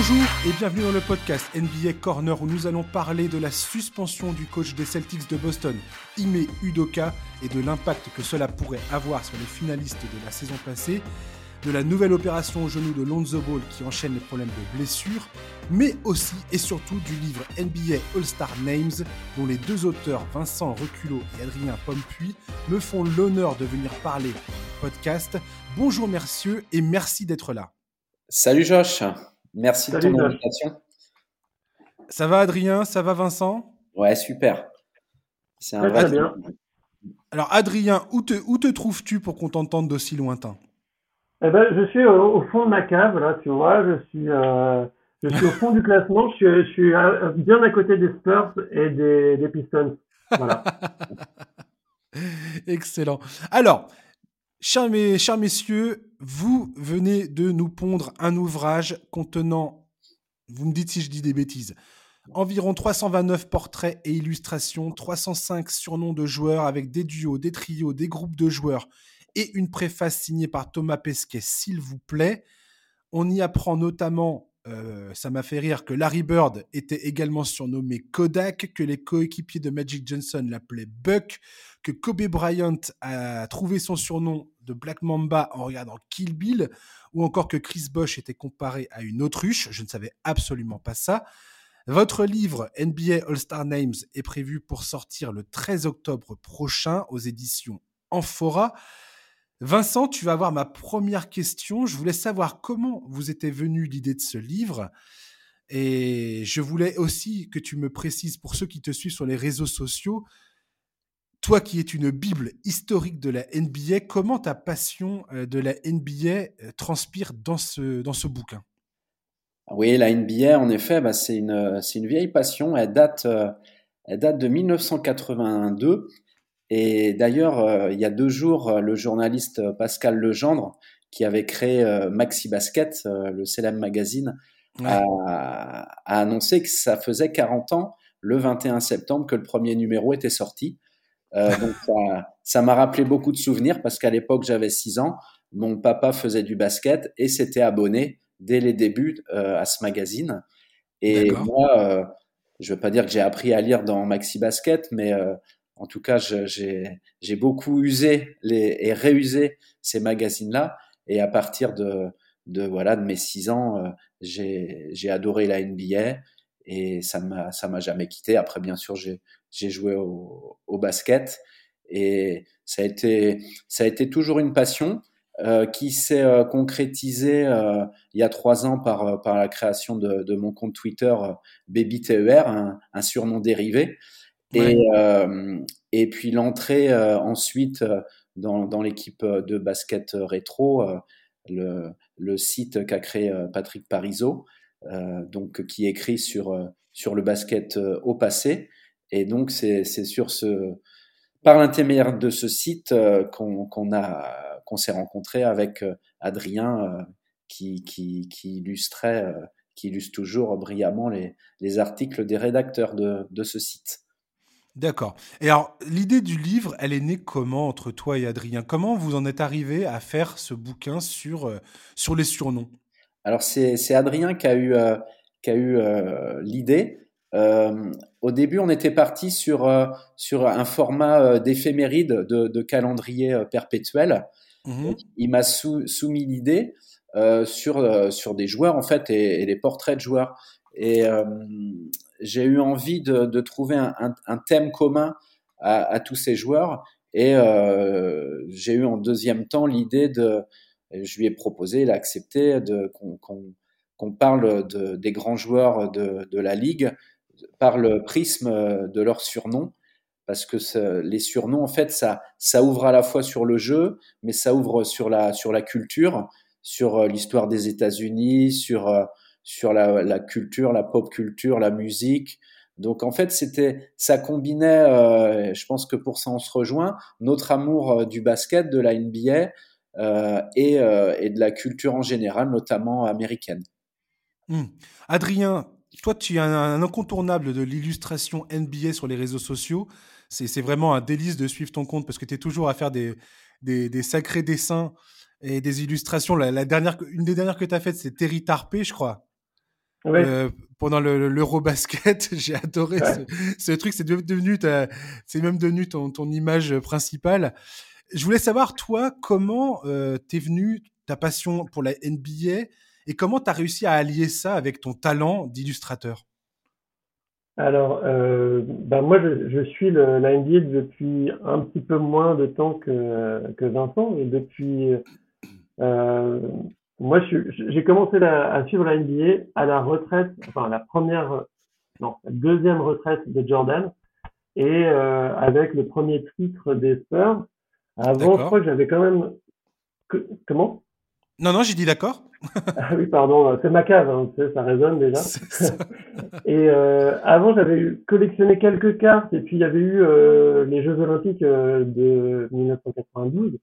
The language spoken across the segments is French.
Bonjour et bienvenue dans le podcast NBA Corner où nous allons parler de la suspension du coach des Celtics de Boston, Ime Udoka, et de l'impact que cela pourrait avoir sur les finalistes de la saison passée, de la nouvelle opération au genou de Lonzo Ball qui enchaîne les problèmes de blessure, mais aussi et surtout du livre NBA All-Star Names dont les deux auteurs Vincent Reculot et Adrien Pompuy me font l'honneur de venir parler podcast. Bonjour messieurs et merci d'être là. Salut Josh, merci de ton invitation. Ça va Adrien, ça va Vincent? Ouais, super. C'est un vrai... Très bien. Alors Adrien, où te, où te trouves-tu pour qu'on t'entende d'aussi lointain? Eh ben, je suis au, fond de ma cave, là, tu vois. Je suis, euh, je suis au fond du classement. Je suis, bien à côté des Spurs et des, des Pistons. Voilà. Excellent. Alors, chers, mes, chers messieurs, vous venez de nous pondre un ouvrage contenant, vous me dites si je dis des bêtises, environ 329 portraits et illustrations, 305 surnoms de joueurs avec des duos, des trios, des groupes de joueurs et une préface signée par Thomas Pesquet, s'il vous plaît. On y apprend notamment, euh, ça m'a fait rire, que Larry Bird était également surnommé Kodak, que les coéquipiers de Magic Johnson l'appelaient Buck, que Kobe Bryant a trouvé son surnom de Black Mamba en regardant Kill Bill, ou encore que Chris Bosh était comparé à une autruche. Je ne savais absolument pas ça. Votre livre NBA All-Star Names est prévu pour sortir le 13 octobre prochain aux éditions Amphora. Vincent, tu vas avoir ma première question. Je voulais savoir comment vous était venue l'idée de ce livre. Et je voulais aussi que tu me précises, pour ceux qui te suivent sur les réseaux sociaux, toi qui es une Bible historique de la NBA, comment ta passion euh, de la NBA euh, transpire dans ce, dans ce bouquin? Oui, la NBA, en effet, bah, c'est une, une, vieille passion. Elle date, euh, elle date de 1982. Et d'ailleurs, euh, il y a deux jours, euh, le journaliste euh, Pascal Legendre, qui avait créé Maxi Basket, le célèbre magazine, a, annoncé que ça faisait 40 ans, le 21 septembre, que le premier numéro était sorti. donc ça m'a rappelé beaucoup de souvenirs parce qu'à l'époque j'avais 6 ans, mon papa faisait du basket et s'était abonné dès les débuts à ce magazine. Et moi, je ne veux pas dire que j'ai appris à lire dans Maxi Basket, mais en tout cas, j'ai beaucoup usé et réusé ces magazines-là. Et à partir de, mes six ans, euh, j'ai adoré la NBA et ça ne m'a jamais quitté. Après, bien sûr, j'ai joué au, basket et ça a été, toujours une passion. Euh, qui s'est euh, concrétisée euh, il y a trois ans par, par la création de, mon compte Twitter BabyTER, un surnom dérivé. Et, euh, et puis l'entrée euh, ensuite euh, dans, dans l'équipe de basket rétro, le, le, site qu'a créé Patrick Parizeau, donc qui écrit sur, sur le basket au passé. Et donc c'est sur ce, par l'intermédiaire de ce site qu'on qu'on a qu'on s'est rencontré avec Adrien qui, qui, qui illustrait qui illustre toujours brillamment les, les articles des rédacteurs de, de ce site. D'accord. Et alors, l'idée du livre, elle est née comment entre toi et Adrien? Comment vous en êtes arrivé à faire ce bouquin sur, euh, sur les surnoms? Alors, c'est Adrien qui a eu, euh, qui a eu euh, l'idée. au début, on était parti sur, sur un format d'éphéméride de, de, calendrier perpétuel. Mmh il m'a soumis l'idée sur, sur des joueurs, en fait, et, et les portraits de joueurs. Et j'ai eu envie de, trouver un, thème commun à, tous ces joueurs. Et euh, j'ai eu en deuxième temps l'idée de, je lui ai proposé, il a accepté, qu'on, parle de, des grands joueurs de, la ligue par le prisme de leurs surnoms. Parce que les surnoms, en fait, ça, ça ouvre à la fois sur le jeu, mais ça ouvre sur la, sur la culture, sur l'histoire des États-Unis, sur sur la, culture, la pop culture, la musique. Donc en fait, c'était, ça combinait, euh, je pense que pour ça on se rejoint, notre amour euh, du basket, de la NBA euh, et, et, de la culture en général, notamment américaine. Hmm. Adrien, toi tu es un, incontournable de l'illustration NBA sur les réseaux sociaux. C'est vraiment un délice de suivre ton compte parce que tu es toujours à faire des, des, sacrés dessins et des illustrations. La, dernière, une des dernières que tu as faites, c'est Terry Tarpé, je crois. Pendant l'Eurobasket. J'ai adoré ce, truc. C'est devenu, c'est même devenu ton, ton, image principale. Je voulais savoir, toi, comment euh, t'es venu ta passion pour la NBA et comment tu as réussi à allier ça avec ton talent d'illustrateur? Alors, euh, ben moi, je, suis le, la NBA depuis un petit peu moins de temps que, que Vincent. Et depuis, euh, moi, j'ai commencé à suivre la NBA à la retraite, enfin, la première, non, la deuxième retraite de Jordan et euh, avec le premier titre des Spurs. Avant, je crois que j'avais quand même. Comment? Non, non, j'ai dit d'accord. ah oui, pardon, c'est ma cave, hein, ça résonne déjà. et euh, avant, j'avais collectionné quelques cartes, et puis il y avait eu euh, les Jeux Olympiques euh, de 1992,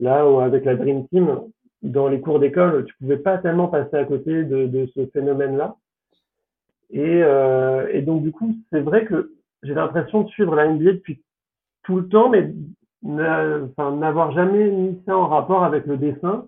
là où avec la Dream Team, dans les cours d'école, tu pouvais pas tellement passer à côté de, ce phénomène-là. Et, euh, et donc du coup, c'est vrai que j'ai l'impression de suivre la NBA depuis tout le temps, mais n'avoir jamais mis ça en rapport avec le dessin.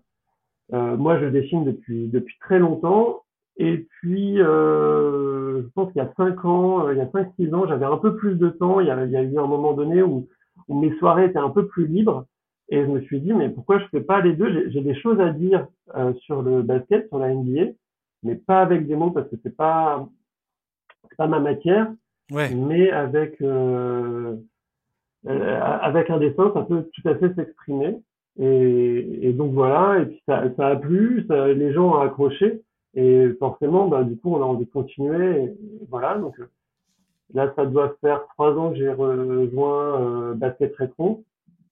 Euh, moi, je dessine depuis depuis très longtemps. Et puis, euh, je pense qu'il y a cinq ans, il y a cinq six ans, j'avais un peu plus de temps. Il y a, eu un moment donné où, mes soirées étaient un peu plus libres. Et je me suis dit, mais pourquoi je fais pas les deux? J'ai des choses à dire euh, sur le basket, sur la NBA, mais pas avec des mots parce que c'est pas pas ma matière. Ouais. Mais avec euh, euh, avec un dessin, ça peut tout à fait s'exprimer. Et, et, donc voilà, et puis ça, ça a plu, ça, les gens ont accroché, et forcément, bah, du coup, on a envie de continuer. Et, voilà, donc là, ça doit faire trois ans que j'ai rejoint euh, Basket Rétro,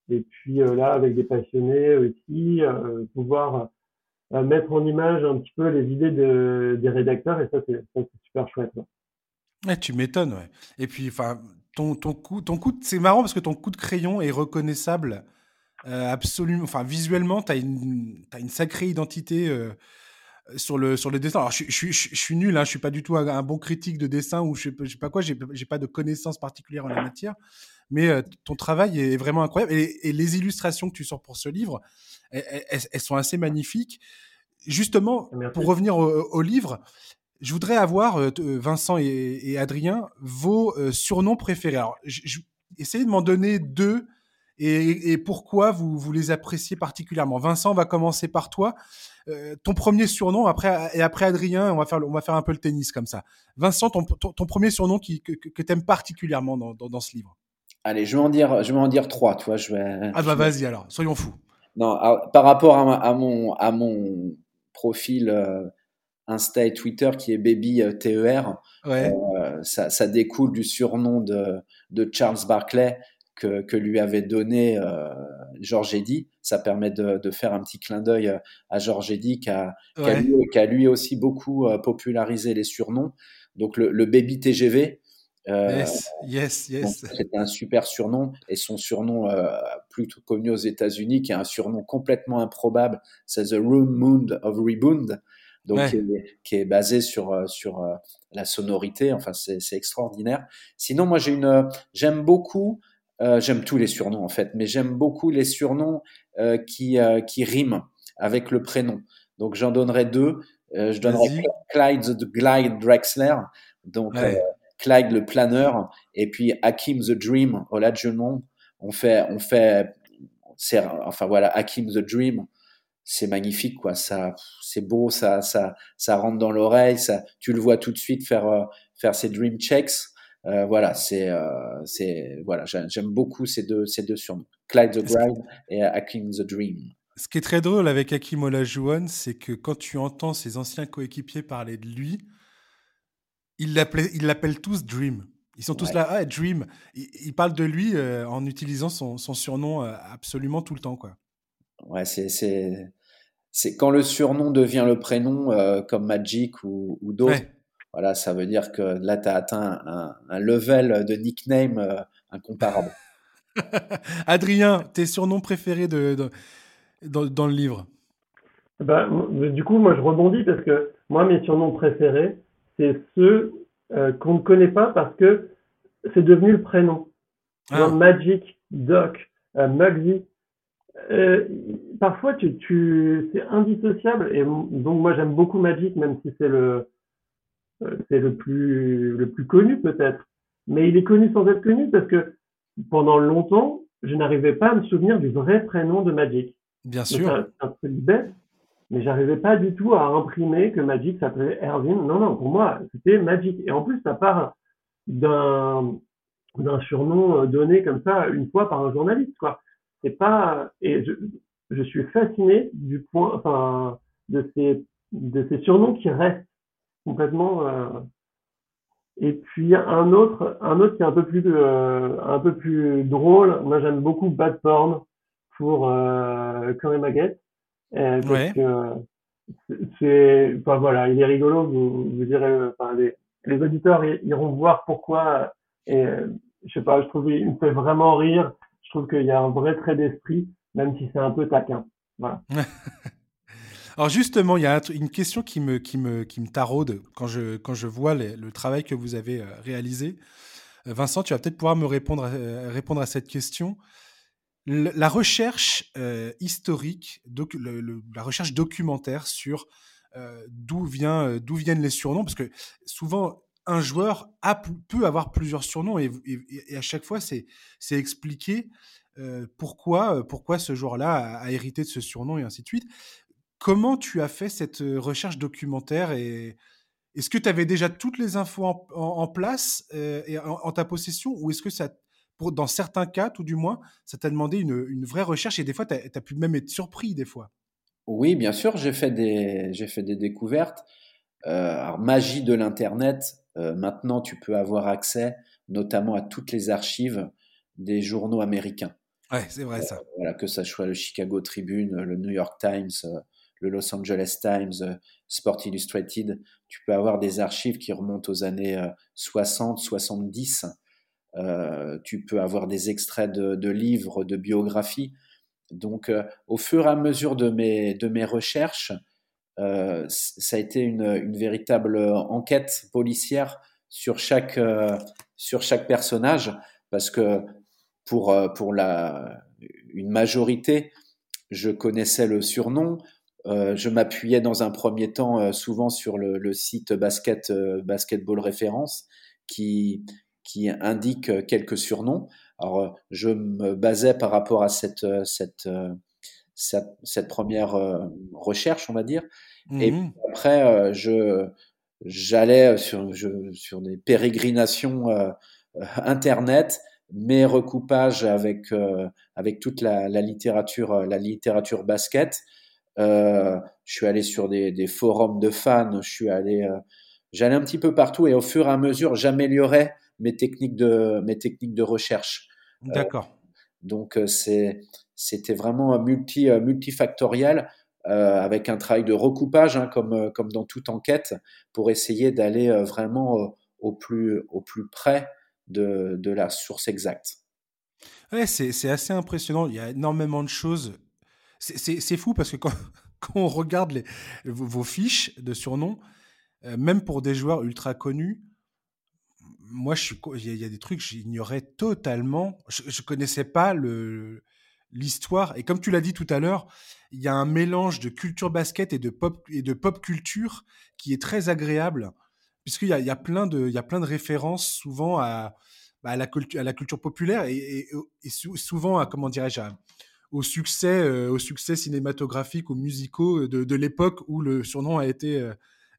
et puis euh, là, avec des passionnés aussi, euh, pouvoir euh, mettre en image un petit peu les idées de, des rédacteurs, et ça, c'est super chouette. Tu m'étonnes. Et puis, enfin, ton, ton coup, ton coup c'est marrant parce que ton coup de crayon est reconnaissable euh, absolument. Enfin, visuellement, tu as une, as une sacrée identité sur, le, sur le dessin. Alors, je, suis nul, hein, je suis pas du tout un, bon critique de dessin ou je sais, sais pas quoi, j'ai pas de connaissances particulières en la matière. Mais euh, ton travail est vraiment incroyable. Et, et, les illustrations que tu sors pour ce livre, elles, sont assez magnifiques. Justement, Merci. pour revenir au, au livre, je voudrais avoir, euh, Vincent et, et, Adrien, vos euh, surnoms préférés. Alors, essayez de m'en donner deux et, et, pourquoi vous, vous les appréciez particulièrement. Vincent, on va commencer par toi. Euh, ton premier surnom, après, et après Adrien, on va, faire, on va faire un peu le tennis comme ça. Vincent, ton, ton, ton premier surnom qui, que, que tu aimes particulièrement dans, dans, dans, ce livre? Allez, je vais en dire, je vais en dire trois. Tu vois, je vais, ah bah vas-y alors, soyons fous. Non, par rapport à, à, mon, à mon profil euh, Insta et Twitter qui est Baby euh, TER. Ouais. Euh, ça, ça, découle du surnom de, de Charles Barclay que, que, lui avait donné euh, Georges Eddy. Ça permet de, de, faire un petit clin d'œil à Georges Eddy qui a, ouais. qui, a lui, qui a, lui, aussi beaucoup popularisé les surnoms. Donc le, le Baby TGV. Yes, yes, yes. C'est un super surnom et son surnom plutôt connu aux États-Unis, qui est un surnom complètement improbable, c'est The Room Moon of Rebound donc ouais. qui, est, qui, est, basé sur euh, sur euh, la sonorité. Enfin, c'est extraordinaire. Sinon, moi, j'ai une, j'aime beaucoup, euh, j'aime tous les surnoms en fait, mais j'aime beaucoup les surnoms euh, qui euh, qui riment avec le prénom. Donc, j'en donnerai deux. je donnerai Clyde the Glide Drexler, donc ouais. Clyde le planeur, et puis Hakim the Dream. Olajuwon. On fait, on fait, enfin voilà, Hakim the Dream. C'est magnifique quoi. Ça c'est beau ça ça ça rentre dans l'oreille ça tu le vois tout de suite faire euh, faire ses dream checks. Euh, voilà c'est euh, c'est voilà j'aime beaucoup ces deux ces deux surnoms. Clyde the Grind et Hakim the Dream. Ce qui est très drôle avec Hakim Olajuwon c'est que quand tu entends ses anciens coéquipiers parler de lui ils l'appellent ils l'appellent tous Dream ils sont tous ouais. là ah Dream ils, ils, parlent de lui euh, en utilisant son, son surnom euh, absolument tout le temps quoi Ouais, c'est c'est c'est quand le surnom devient le prénom, euh, comme Magic ou, ou d'autres. Ouais. Voilà, ça veut dire que là, tu as atteint un, un, level de nickname euh, incomparable. Adrien, tes surnoms préférés de, de dans, dans, le livre? Ben, Du coup, moi, je rebondis parce que moi, mes surnoms préférés, c'est ceux euh, qu'on ne connaît pas parce que c'est devenu le prénom. Ah. Magic, Doc, euh, Muggsy, euh, parfois, tu, tu, c'est indissociable. Et donc, moi, j'aime beaucoup Magic, même si c'est le, c'est le plus le plus connu peut-être. Mais il est connu sans être connu parce que pendant longtemps, je n'arrivais pas à me souvenir du vrai prénom de Magic. Bien sûr. C'est un, truc bête, mais j'arrivais pas du tout à imprimer que Magic s'appelait Erwin. Non, non, pour moi, c'était Magic. Et en plus, ça part d'un d'un surnom euh, donné comme ça une fois par un journaliste, quoi. C'est pas et je, je suis fasciné du point, enfin, de ces de ces surnoms qui restent complètement. Euh, et puis un autre, un autre qui est un peu plus, euh, un peu plus drôle. Moi, j'aime beaucoup Bad Porn pour euh, Curry Maguette. Euh, parce que c'est, voilà, il est rigolo. Vous, vous direz, enfin les, les auditeurs iront voir pourquoi. Et je sais pas, je trouve il me fait vraiment rire. Je trouve qu'il y a un vrai trait d'esprit, même si c'est un peu taquin. Voilà. Alors justement, il y a une question qui me, qui me, qui me taraude quand je, quand je vois le travail que vous avez euh, réalisé. Euh, Vincent, tu vas peut-être pouvoir me répondre à, euh, répondre à cette question. La recherche historique, la recherche documentaire sur d'où vient, d'où viennent les surnoms, parce que souvent un joueur a, peut avoir plusieurs surnoms et, à chaque fois c'est expliqué pourquoi, ce joueur-là a, hérité de ce surnom et ainsi de suite. Comment tu as fait cette recherche documentaire et est-ce que tu avais déjà toutes les infos en, place et en, ta possession ou est-ce que ça, pour, dans certains cas tout du moins, ça t'a demandé une, vraie recherche et des fois tu as, pu même être surpris des fois Oui, bien sûr, j'ai fait des, j'ai fait des découvertes. alors, magie de l'Internet, maintenant tu peux avoir accès notamment à toutes les archives des journaux américains. Ouais, c'est vrai ça. voilà, que ça soit le Chicago Tribune, le New York Times, le Los Angeles Times, euh, Sport Illustrated, tu peux avoir des archives qui remontent aux années 60, euh, 70. Euh, tu peux avoir des extraits de, livres, de biographies. Donc, au fur et à mesure de mes, de mes recherches, ça a été une, véritable enquête policière sur chaque, sur chaque personnage, parce que pour, pour la, une majorité, je connaissais le surnom, euh, je m'appuyais dans un premier temps euh, souvent sur le, site basket, euh, Basketball Référence qui, qui indique quelques surnoms. Alors, je me basais par rapport à cette, cette, cette, première recherche, on va dire. Et mmh après, je, j'allais sur, sur des pérégrinations Internet, mes recoupages avec, avec toute la, la, littérature, la littérature basket. Euh, je suis allé sur des, des, forums de fans, je suis allé, euh, j'allais un petit peu partout et au fur et à mesure, j'améliorais mes techniques de mes techniques de recherche. Euh, D'accord. donc c'est c'était vraiment multi multifactoriel. Euh, avec un travail de recoupage, hein, comme, comme dans toute enquête, pour essayer d'aller vraiment au, plus, au plus près de, de la source exacte. Ouais, c'est assez impressionnant. Il y a énormément de choses c'est fou parce que quand, on regarde les, vos, fiches de surnoms, euh, même pour des joueurs ultra connus, moi, il y, a des trucs que j'ignorais totalement. Je, ne connaissais pas l'histoire. Et comme tu l'as dit tout à l'heure, il y a un mélange de culture basket et de pop et de pop culture qui est très agréable, puisqu'il y a, plein de, il y a plein de références souvent à, bah, la, culture, populaire et, souvent à comment dirais-je au succès, euh, au cinématographique ou musicaux de, l'époque où le surnom a été, euh,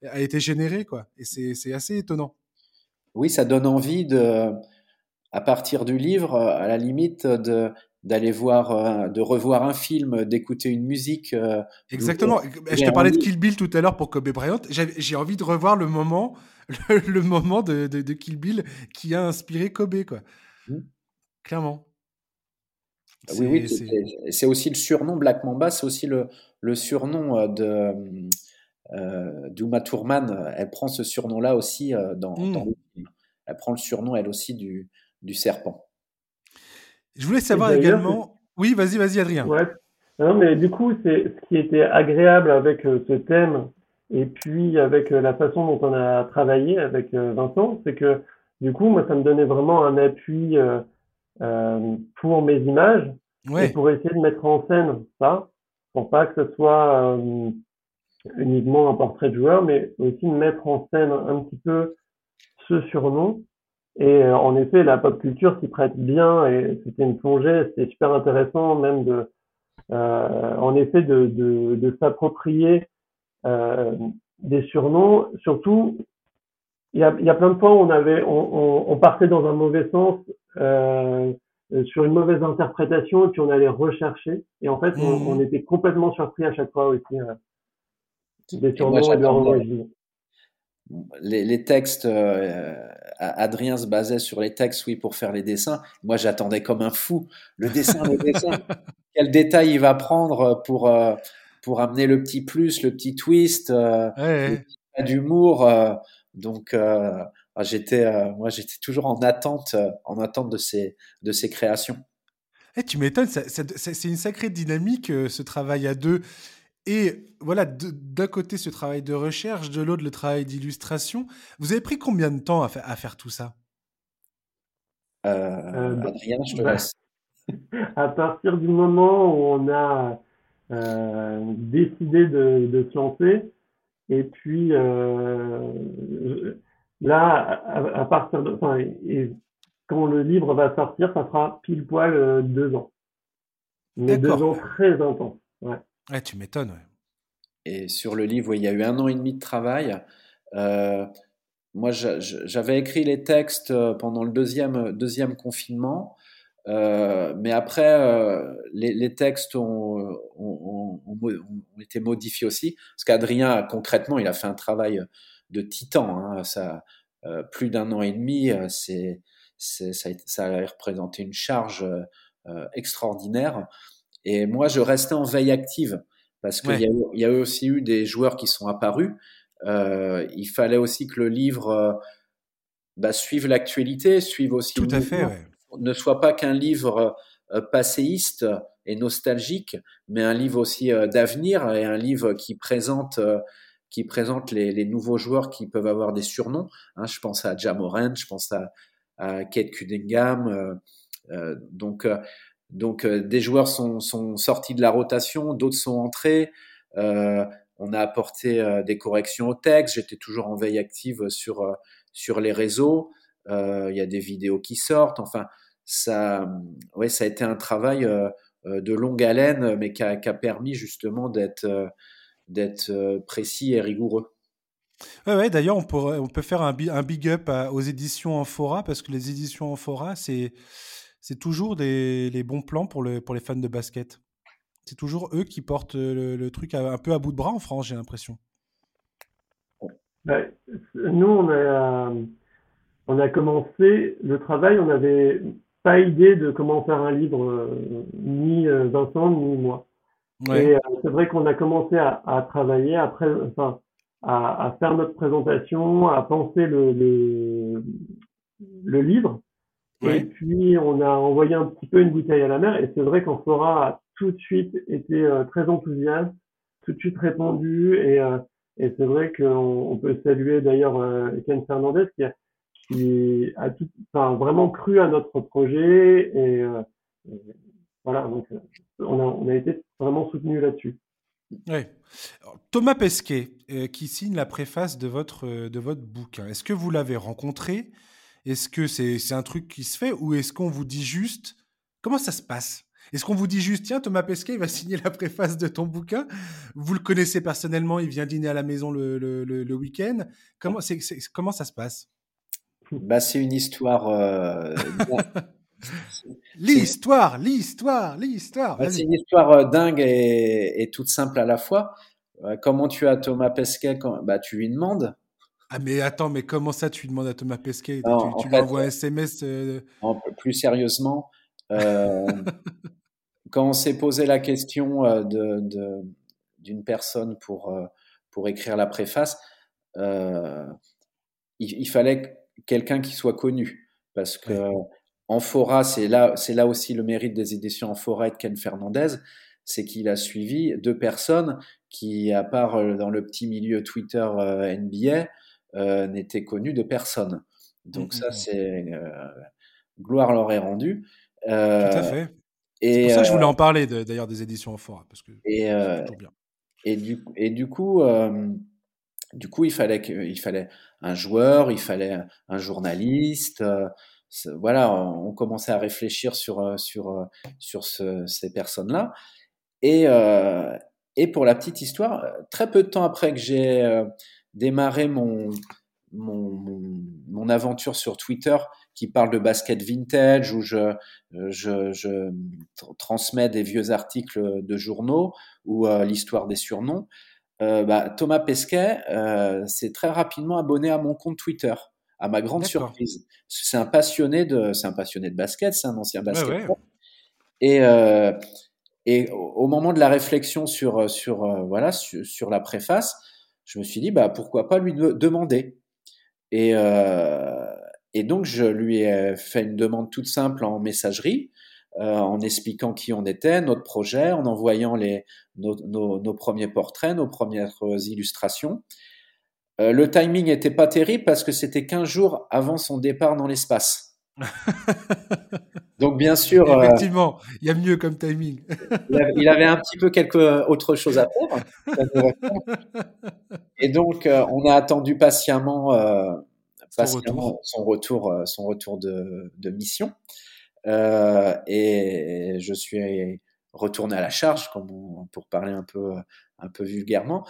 a été généré, quoi. Et c'est assez étonnant. Oui, ça donne envie de, à partir du livre, à la limite, de d'aller voir, de revoir un film, d'écouter une musique. Exactement. Je te parlais de Kill Bill tout à l'heure pour Kobe Bryant. J'ai envie de revoir le moment, le, moment de, de, Kill Bill qui a inspiré Kobe, quoi. Mmh. Clairement. Ah oui, oui, c'est aussi le surnom, Black Mamba, c'est aussi le, le, surnom euh, de euh, d'Uma Thurman. Elle prend ce surnom-là aussi euh, dans, dans, le film. Elle prend le surnom, elle aussi, du, du serpent. Je voulais savoir également. Oui, vas-y, vas-y, Adrien. Ouais. Non, mais du coup, c'est ce qui était agréable avec ce thème et puis avec la façon dont on a travaillé avec Vincent, c'est que du coup, moi, ça me donnait vraiment un appui euh, pour mes images et pour essayer de mettre en scène ça, pour pas que ce soit euh, uniquement un portrait de joueur, mais aussi de mettre en scène un petit peu ce surnom. Et en effet, la pop culture s'y prête bien et c'était une plongée, c'était super intéressant même de, en effet, de, de, de s'approprier des surnoms, surtout il y a, il y a plein de fois où on avait, on, on, partait dans un mauvais sens, euh, sur une mauvaise interprétation, et puis on allait rechercher. Et en fait, on, mmh. on était complètement surpris à chaque fois aussi euh, des surnoms et, de les, les, textes, euh, Adrien se basait sur les textes, oui, pour faire les dessins. Moi, j'attendais comme un fou le dessin, le dessin. Quel détail il va prendre pour euh, pour amener le petit plus, le petit twist, euh, ouais, d'humour. Euh, donc, euh, ah, j'étais, euh, moi, j'étais toujours en attente, en attente de ces, de ces créations. Eh, tu m'étonnes, c'est une sacrée dynamique, ce travail à deux. Et voilà, d'un côté ce travail de recherche, de l'autre le travail d'illustration. Vous avez pris combien de temps à, à faire tout ça? Euh, Adrien, je te bah, laisse. À partir du moment où on a euh, décidé de, de se lancer, et puis euh, là, à, partir de, enfin, et, quand le livre va sortir, ça fera pile poil euh, deux ans. Mais deux ans très intenses. Ouais. Ouais tu m'étonnes. Et sur le livre, il y a eu un an et demi de travail. Euh, moi, j'avais écrit les textes euh, pendant le deuxième, deuxième confinement. Euh, mais après, euh, les, textes ont, ont, ont, été modifiés aussi, parce qu'Adrien, concrètement, il a fait un travail de titan. Hein, ça, euh, plus d'un an et demi, euh, c'est, ça, ça, a représenté une charge euh, extraordinaire. Et moi, je restais en veille active, parce qu'il y, a, il y a aussi eu des joueurs qui sont apparus. il fallait aussi que le livre bah, suive l'actualité, suive aussi. Tout à fait, ouais ne soit pas qu'un livre euh, passéiste et nostalgique, mais un livre aussi euh, d'avenir et un livre qui présente euh, qui présente les, les, nouveaux joueurs qui peuvent avoir des surnoms. Hein, je pense à Jamoran, je pense à, à Kate Cunningham. Euh, donc, donc des joueurs sont, sont, sortis de la rotation, d'autres sont entrés. Euh, on a apporté des corrections au texte. J'étais toujours en veille active sur sur les réseaux. Il y a des vidéos qui sortent. Enfin, ça, ouais, ça a été un travail euh, euh, de longue haleine, mais qui a, permis justement d'être euh, d'être précis et rigoureux. Ouais, ouais d'ailleurs, on, on peut faire un, un big up aux éditions Amphora, parce que les éditions Amphora, c'est, c'est toujours des, les bons plans pour, le, pour les fans de basket. C'est toujours eux qui portent le, truc un peu à bout de bras en France, j'ai l'impression. nous, on a, on a commencé le travail, on avait pas idée de comment faire un livre, euh, ni euh, Vincent, ni moi. Et euh, c'est vrai qu'on a commencé à, à, travailler après, enfin, à, à, faire notre présentation, à penser le, le, le livre. Et puis, on a envoyé un petit peu une bouteille à la mer. Et c'est vrai qu'en a tout de suite été très enthousiaste, tout de suite répondu. Et, et c'est vrai qu'on on peut saluer d'ailleurs Ken Fernandez qui a, qui a tout, enfin, vraiment cru à notre projet et, euh, voilà, donc euh, on a, on a été vraiment soutenu là-dessus. Thomas Pesquet, euh, qui signe la préface de votre, de votre bouquin, est-ce que vous l'avez rencontré? Est-ce que c'est un truc qui se fait ou est-ce qu'on vous dit juste Comment ça se passe? Est-ce qu'on vous dit juste, tiens, Thomas Pesquet, il va signer la préface de ton bouquin Vous le connaissez personnellement, il vient dîner à la maison le, le, le, le week-end comment, comment ça se passe? Bah, c'est une histoire. Euh, l'histoire, l'histoire, l'histoire. Bah, c'est une histoire euh, dingue et, et, toute simple à la fois. Euh, comment tu as Thomas Pesquet quand... bah, Tu lui demandes. Ah, mais attends, mais comment ça, tu demandes à Thomas Pesquet? Tu, tu lui envoies un SMS Plus sérieusement, quand on s'est posé la question de, de, d'une personne pour, pour écrire la préface, il, il, fallait quelqu'un qui soit connu. Parce que Fora, c'est là, c'est là aussi le mérite des éditions Fora et de Ken Fernandez, c'est qu'il a suivi deux personnes qui, à part euh, dans le petit milieu Twitter euh, NBA, euh, n'étaient connues de personne. Donc mmh, ça, mmh, c'est gloire leur est rendue. Tout à fait. Et, c'est pour ça que je voulais en parler d'ailleurs des éditions Fora parce que et, bien. et, du, et du coup, du coup, il fallait, il fallait un joueur, il fallait un journaliste. voilà, on commençait à réfléchir sur, sur, sur ces personnes-là. Et, et pour la petite histoire, très peu de temps après que j'ai démarré mon, mon, mon, aventure sur Twitter qui parle de basket vintage où je, je, je transmets des vieux articles de journaux ou euh, l'histoire des surnoms, euh, bah, Thomas Pesquet euh, s'est très rapidement abonné à mon compte Twitter, à ma grande surprise. C'est un passionné de, c'est un passionné de basket, c'est un ancien basket. Et euh, et au moment de la réflexion sur sur voilà sur, sur, la préface, je me suis dit bah pourquoi pas lui demander. Et, euh, et donc, je lui ai fait une demande toute simple en messagerie, euh, en expliquant qui on était, notre projet, en envoyant les, nos premiers portraits, nos premières illustrations. Euh, le timing n'était pas terrible parce que c'était 15 jours avant son départ dans l'espace. Donc bien sûr, euh, effectivement, il y a mieux comme timing. il avait un petit peu quelque autre chose à faire. Et donc euh, on a attendu patiemment, euh, patiemment son retour, son retour, de, de mission. et je suis retourné à la charge, comme pour parler un peu un peu vulgairement.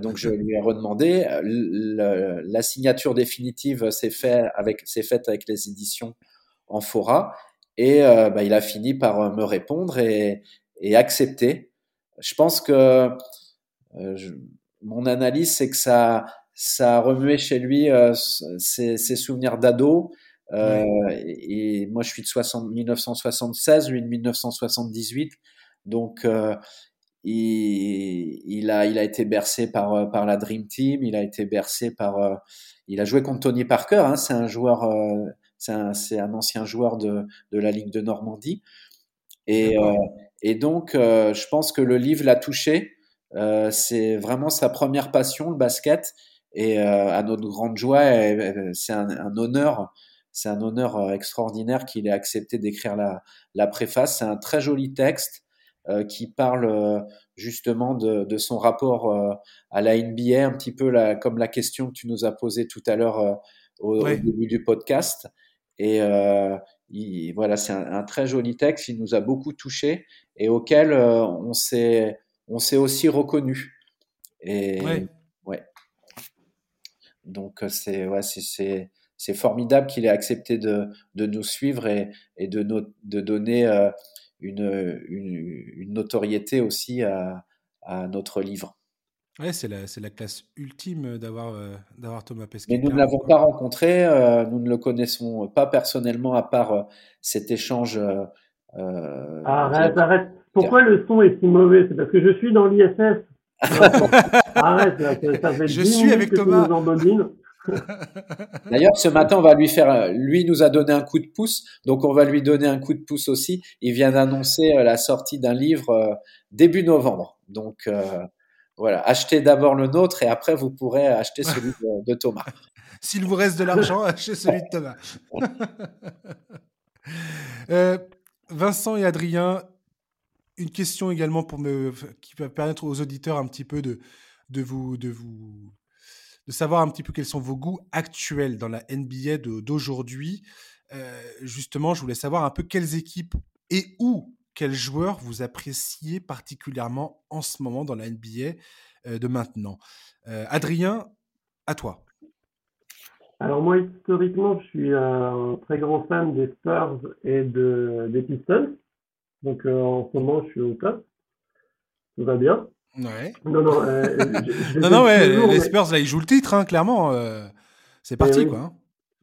donc je lui ai redemandé. la signature définitive s'est fait avec s'est faite avec les éditions en fora et euh, bah, il a fini par euh, me répondre et, et accepter. Je pense que euh, je, mon analyse, c'est que ça, ça a remué chez lui euh, ses, ses, souvenirs d'ado. Euh, et, et, moi, je suis de 60, 1976, lui de 1978. Donc, il, il, a, il a été bercé par, par la Dream Team. Il a été bercé par. il a joué contre Tony Parker. Hein, c'est un joueur c'est un, ancien joueur de, la Ligue de Normandie. Et, euh, et donc, euh, je pense que le livre l'a touché. Euh, c'est vraiment sa première passion, le basket. Et à notre grande joie, c'est un, honneur c'est un honneur extraordinaire qu'il ait accepté d'écrire la, la, préface. C'est un très joli texte qui parle justement de, son rapport à la NBA, un petit peu la, comme la question que tu nous as posée tout à l'heure au, début du podcast. Et euh, voilà, c'est un, très joli texte. Il nous a beaucoup touché et auquel euh, on s'est on s'est aussi reconnu. Et ouais. Donc euh, c'est ouais, c'est c'est formidable qu'il ait accepté de, de nous suivre et, et de, de donner une, une, une, notoriété aussi à, à notre livre. Ouais, c'est la, la, classe ultime d'avoir euh, d'avoir Thomas Pesquet. Mais nous ne l'avons pas rencontré, euh, nous ne le connaissons pas personnellement à part euh, cet échange. arrête, arrête. Pourquoi le son est si mauvais? C'est parce que je suis dans l'ISS. arrête, ça, fait je suis avec Thomas. D'ailleurs, ce matin, on va lui faire, lui nous a donné un coup de pouce, donc on va lui donner un coup de pouce aussi. Il vient d'annoncer la sortie d'un livre début novembre, donc voilà, achetez d'abord le nôtre et après vous pourrez acheter celui de, Thomas. S'il vous reste de l'argent, achetez celui de Thomas. Euh, Vincent et Adrien, une question également pour me, qui va permettre aux auditeurs un petit peu de, de vous, de vous, de savoir un petit peu quels sont vos goûts actuels dans la NBA d'aujourd'hui. Euh, justement, je voulais savoir un peu quelles équipes et où quel joueur vous appréciez particulièrement en ce moment dans la NBA euh, de maintenant? Euh, Adrien, à toi. Alors moi, historiquement, je suis un très grand fan des Spurs et de, des Pistons. Donc euh, en ce moment, je suis au top. Tout va bien. Ouais. Non, non, non, non ouais, les Spurs, là, ils jouent le titre, hein, clairement. c'est parti, eh quoi. Hein.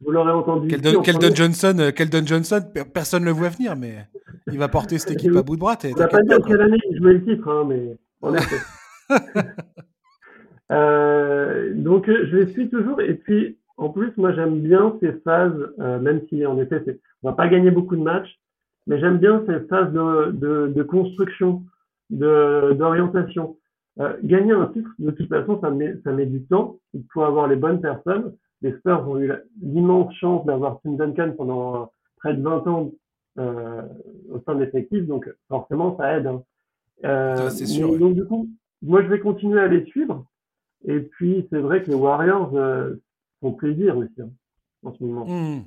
Vous l'aurez entendu. Keldon, Johnson, Keldon Johnson, personne ne le voit venir, mais il va porter cette équipe à bout de bras. On n'a pas dit à quelle année il jouait le titre, hein, mais en effet. euh, donc, je les suis toujours. Et puis, en plus, moi, j'aime bien ces phases, euh, même si, en effet, on va pas gagner beaucoup de matchs, mais j'aime bien ces phases de, de, de construction, d'orientation. Euh, gagner un titre, de toute façon, ça met, ça met du temps. Il faut avoir les bonnes personnes. Les Spurs ont eu l'immense chance d'avoir Tim Duncan pendant près de 20 ans euh, au sein de l'effectif, donc forcément ça aide. Hein. Euh, c'est sûr. Donc du coup, moi, je vais continuer à les suivre. Et puis, c'est vrai que les Warriors font plaisir aussi hein, en ce moment. Mmh.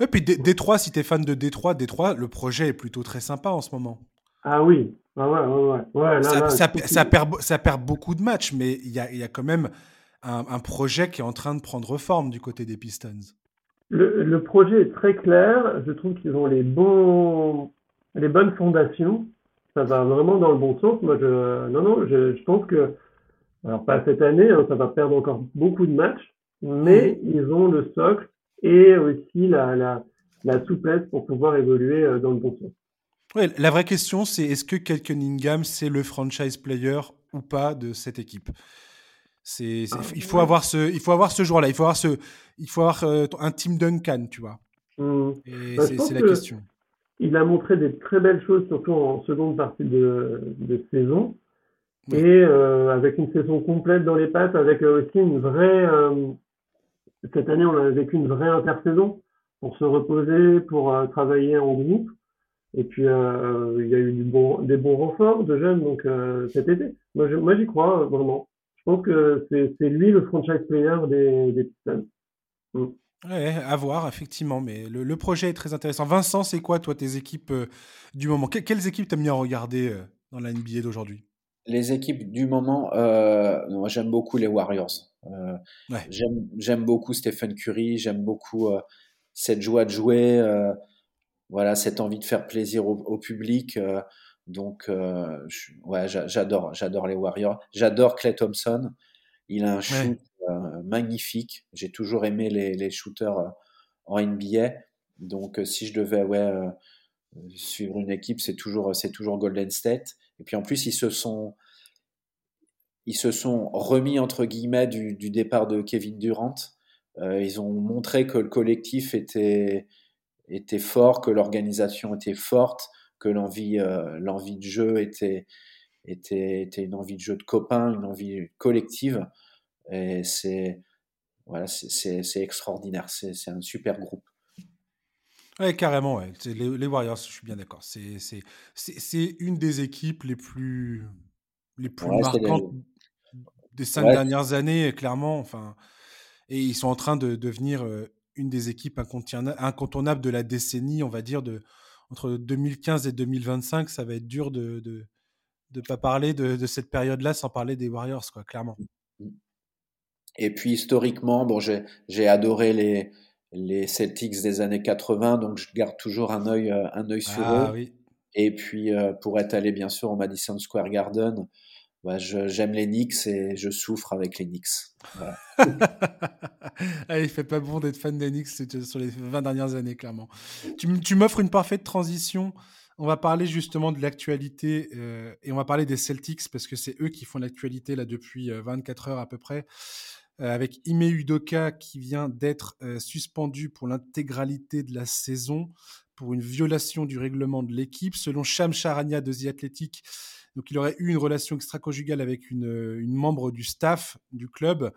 Et puis Détroit, si tu es fan de Détroit, Détroit, le projet est plutôt très sympa en ce moment. Ah oui, ah ouais, ouais, ouais. ça, ça, perd, ça perd beaucoup de matchs, mais il y a, y a, quand même un, un, projet qui est en train de prendre forme du côté des Pistons. Le, le projet est très clair. Je trouve qu'ils ont les, bons, les bonnes fondations. Ça va vraiment dans le bon sens. Moi, je, non, non, je, je pense que, alors pas cette année, hein, ça va perdre encore beaucoup de matchs, mais mmh. ils ont le socle et aussi la, la, la souplesse pour pouvoir évoluer euh, dans le bon sens. Ouais, la vraie question, c'est est-ce que Kel Cunningham, c'est le franchise player ou pas de cette équipe? C'est, ah, il faut avoir ce, il faut avoir ce joueur-là. Il faut avoir ce, il faut avoir euh, un Team Duncan, tu vois. Mmh. Et bah, c'est, la question. Il a montré des très belles choses, surtout en seconde partie de, de saison. Et euh, avec une saison complète dans les pattes, avec aussi une vraie, cette année, on a vécu une vraie intersaison pour se reposer, pour euh, travailler en groupe. Et puis, euh, il y a eu du bon, des bons renforts de jeunes donc euh, cet été. Moi, moi, j'y crois vraiment. Que c'est lui le franchise player des, des Pistons. Mm. Ouais, à voir, effectivement. Mais le, le, projet est très intéressant. Vincent, c'est quoi, toi, tes équipes du moment? Quelles équipes t'aimes bien regarder dans la NBA d'aujourd'hui? Les équipes du moment, euh, moi, j'aime beaucoup les Warriors. Euh, ouais. J'aime beaucoup Stephen Curry, j'aime beaucoup euh, cette joie de jouer, euh, voilà, cette envie de faire plaisir au, au public. Donc, je, ouais, j'adore, j'adore les Warriors. J'adore Clay Thompson. Il a un shoot ouais. magnifique. J'ai toujours aimé les, les shooters en NBA. Donc, si je devais, ouais, suivre une équipe, c'est toujours, c'est toujours Golden State. Et puis en plus, ils se sont, ils se sont remis entre guillemets du, du départ de Kevin Durant. Euh, ils ont montré que le collectif était, était fort, que l'organisation était forte, que l'envie, euh, l'envie de jeu était, était, était une envie de jeu de copains, une envie collective. Et c'est voilà, c'est extraordinaire. C'est un super groupe. Ouais, carrément, ouais. Les, les, Warriors, je suis bien d'accord. C'est une des équipes les plus, les plus ouais, marquantes des cinq ouais. dernières années, clairement. Enfin, et ils sont en train de devenir une des équipes incontournables de la décennie, on va dire, de, entre 2015 et 2025. Ça va être dur de ne de, de pas parler de, de cette période-là sans parler des Warriors, quoi, clairement. Et puis historiquement, bon, j'ai adoré les, les Celtics des années 80, donc je garde toujours un œil, un œil sur ah, eux. Oui. Et puis, pour être allé bien sûr au Madison Square Garden, bah, j'aime les Knicks et je souffre avec les Knicks. Voilà. ah, il fait pas bon d'être fan des Knicks sur les 20 dernières années, clairement. Tu, m'offres une parfaite transition. On va parler justement de l'actualité euh, et on va parler des Celtics parce que c'est eux qui font l'actualité là depuis 24 euh, heures à peu près. Euh, avec Ime Udoka qui vient d'être suspendu pour l'intégralité de la saison pour une violation du règlement de l'équipe. Selon Sham Charania de The Athletic, donc, il aurait eu une relation extra-conjugale avec une, une, membre du staff du club.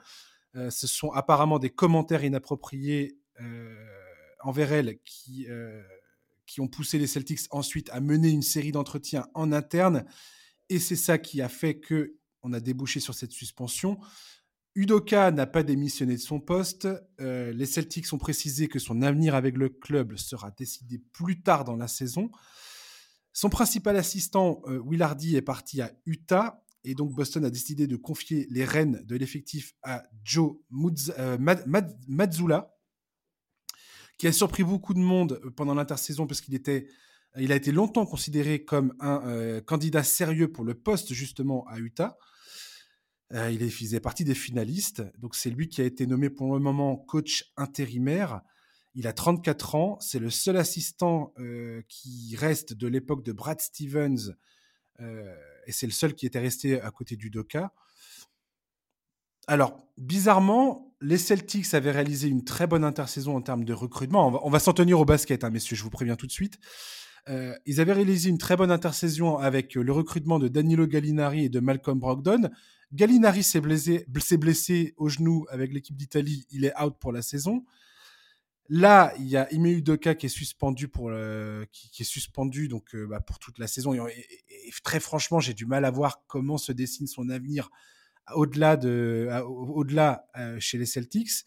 Euh, ce sont apparemment des commentaires inappropriés euh, envers elle qui, euh, ont poussé les Celtics ensuite à mener une série d'entretiens en interne. Et c'est ça qui a fait que on a débouché sur cette suspension. Udoka n'a pas démissionné de son poste. Euh, les Celtics ont précisé que son avenir avec le club sera décidé plus tard dans la saison. Son principal assistant, euh, Willardy, est parti à Utah et donc Boston a décidé de confier les rênes de l'effectif à Joe euh, Mazzula, qui a surpris beaucoup de monde euh, pendant l'intersaison parce qu'il était, il a été longtemps considéré comme un candidat sérieux pour le poste justement à Utah. Il faisait partie des finalistes, donc c'est lui qui a été nommé pour le moment coach intérimaire. Il a 34 ans, c'est le seul assistant euh, qui reste de l'époque de Brad Stevens, euh, et c'est le seul qui était resté à côté du Doka. Alors, bizarrement, les Celtics avaient réalisé une très bonne intersaison en termes de recrutement. On va, s'en tenir au basket, hein, messieurs, je vous préviens tout de suite. Euh, ils avaient réalisé une très bonne intersaison avec le recrutement de Danilo Gallinari et de Malcolm Brogdon. Gallinari s'est blessé, blessé au genou avec l'équipe d'Italie, il est out pour la saison. Là, il y a Ime Udoka qui est suspendu pour donc bah, toute la saison. Et, très franchement, j'ai du mal à voir comment se dessine son avenir au-delà de au-delà chez les Celtics.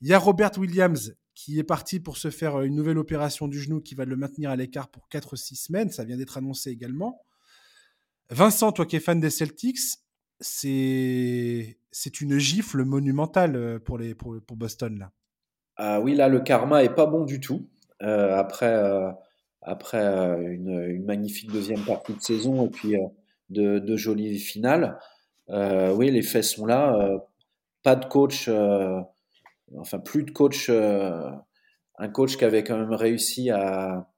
Il y a Robert Williams qui est parti pour se faire une nouvelle opération du genou qui va le maintenir à l'écart pour 4-6 semaines. Ça vient d'être annoncé également. Vincent, toi qui es fan des Celtics, c'est une gifle monumentale euh, pour, pour Boston là. Ah oui, là le karma est pas bon du tout. Euh, après euh, après une, une, magnifique deuxième partie de saison et puis de, jolies finales. oui, les faits sont là. pas de coach, enfin plus de coach. un coach qui avait quand même réussi à,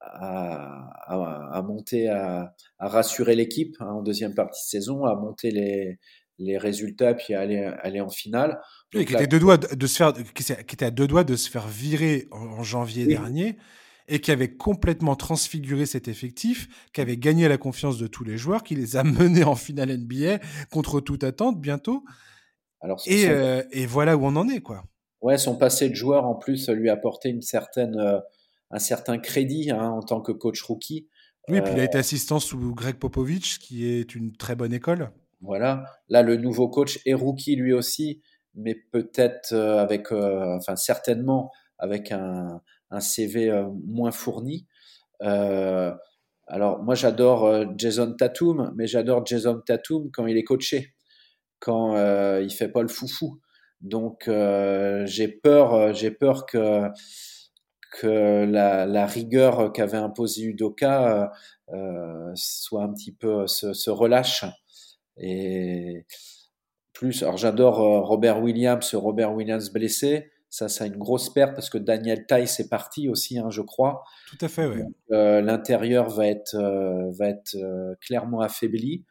à, monter, à, à rassurer l'équipe hein, en deuxième partie de saison, à monter les, les résultats puis aller, aller en finale. qui, était deux doigts de se faire, qui, était à deux doigts de se faire virer en, janvier dernier et qui avait complètement transfiguré cet effectif, qui avait gagné la confiance de tous les joueurs, qui les a menés en finale NBA contre toute attente bientôt. Alors, et, euh, et, voilà où on en est, quoi. Ouais, son passé de joueur en plus lui a apporté une certaine, euh, un certain crédit hein, en tant que coach rookie. Oui, puis il a euh, été assistant sous Greg Popovich, qui est une très bonne école. Voilà. Là, le nouveau coach est lui aussi, mais peut-être euh, avec, euh, enfin certainement avec un, CV euh, moins fourni. alors moi, j'adore Jason Tatum, mais j'adore Jason Tatum quand il est coaché, quand il fait pas le foufou. Donc j'ai peur, j'ai peur que que la, rigueur qu'avait imposé Udoka soit un petit peu se, se relâche et plus, alors j'adore euh, Robert Williams, Robert Williams blessé. Ça, ça a une grosse perte parce que Daniel Tice est parti aussi, hein, je crois. Tout à fait, oui. Euh, L'intérieur va être, euh, va être clairement affaibli.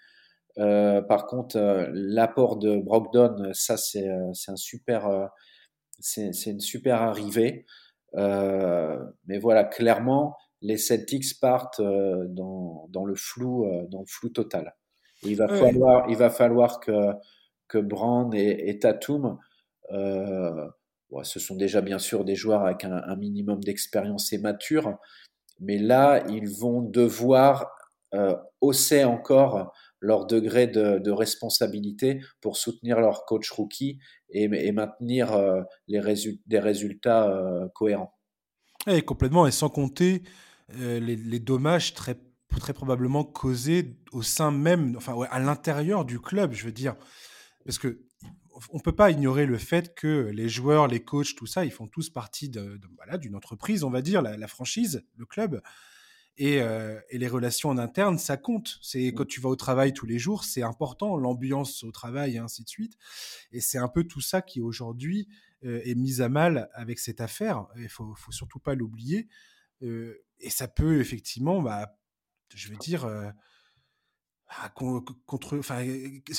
par contre, l'apport de Brogdon, ça, c'est un super, c'est une super arrivée. mais voilà, clairement, les Celtics partent dans, dans, le flou, dans le flou total il va falloir, il va falloir que que Brand et, Tatum, euh, ce sont déjà bien sûr des joueurs avec un, minimum d'expérience et mature, mais là ils vont devoir euh, hausser encore leur degré de, responsabilité pour soutenir leur coach rookie et, maintenir euh, les des résultats cohérents. Et complètement, et sans compter les, les dommages très très probablement causé au sein même, enfin à l'intérieur du club, je veux dire, parce que on peut pas ignorer le fait que les joueurs, les coachs, tout ça, ils font tous partie de, voilà, d'une entreprise, on va dire, la, franchise, le club. Et, euh, et, les relations en interne, ça compte. C'est quand tu vas au travail tous les jours, c'est important, l'ambiance au travail et ainsi de suite. Et c'est un peu tout ça qui aujourd'hui euh, est mis à mal avec cette affaire. Il faut, faut surtout pas l'oublier. Euh, et ça peut effectivement bah, je veux dire, euh, ah, contre, enfin,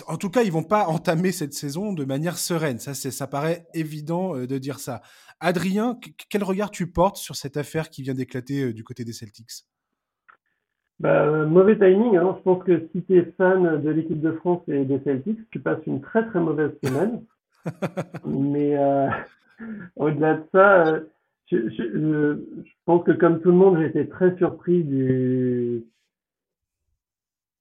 en tout cas, ils vont pas entamer cette saison de manière sereine. Ça, ça paraît évident euh, de dire ça. Adrien, quel regard tu portes sur cette affaire qui vient d'éclater euh, du côté des Celtics? Bah, mauvais timing. Hein. Je pense que si tu es fan de l'équipe de France et des Celtics, tu passes une très très mauvaise semaine. Mais au-delà de ça, je, je, pense que comme tout le monde, j'ai été très surpris du,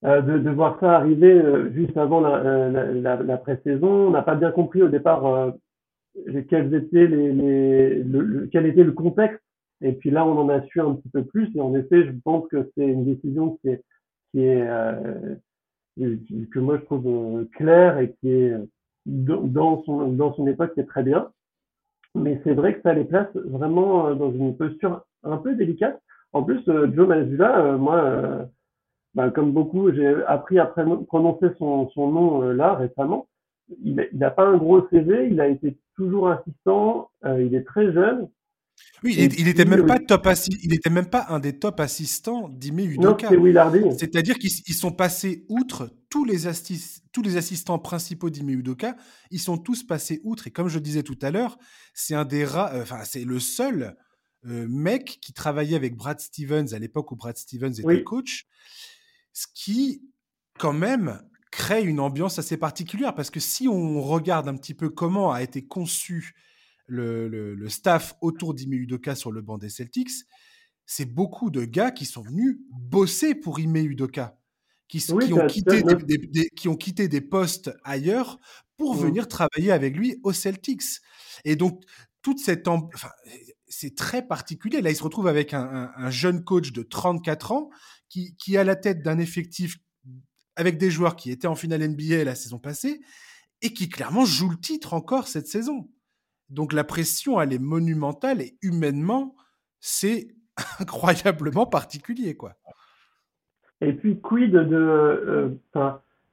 euh, de, de, voir ça arriver euh, juste avant la, euh, la, la, pré-saison. On n'a pas bien compris au départ quels étaient les, les le, quel était le contexte. Et puis là, on en a su un petit peu plus. Et en effet, je pense que c'est une décision qui est, qui est que moi je trouve claire et qui est dans son dans son époque qui très bien. Mais c'est vrai que ça les place vraiment dans une posture un peu délicate. En plus, Joe Mazzulla, moi ben, comme beaucoup, j'ai appris à prononcer son, son nom euh, là récemment. Il n'a pas un gros CV, il a été toujours assistant, euh, il est très jeune. Oui, il, n'était même pas top il était même pas un des top assistants d'Ime Udoka. C'est-à-dire qu'ils sont passés outre tous les, tous les assistants principaux d'Ime Udoka, ils sont tous passés outre. Et comme je disais tout à l'heure, c'est un des euh, enfin c'est le seul mec qui travaillait avec Brad Stevens à l'époque où Brad Stevens était coach ce qui, quand même, crée une ambiance assez particulière. Parce que si on regarde un petit peu comment a été conçu le, le, staff autour d'Ime Udoka sur le banc des Celtics, c'est beaucoup de gars qui sont venus bosser pour Ime Udoka, qui, qui, ont quitté des, qui ont quitté des postes ailleurs pour mmh. venir travailler avec lui aux Celtics. Et donc, toute cette... Enfin, c'est très particulier. Là, il se retrouve avec un, un, jeune coach de 34 ans qui, a la tête d'un effectif avec des joueurs qui étaient en finale NBA la saison passée et qui clairement joue le titre encore cette saison. Donc la pression, elle est monumentale et humainement, c'est incroyablement particulier, quoi. Et puis quid de, euh,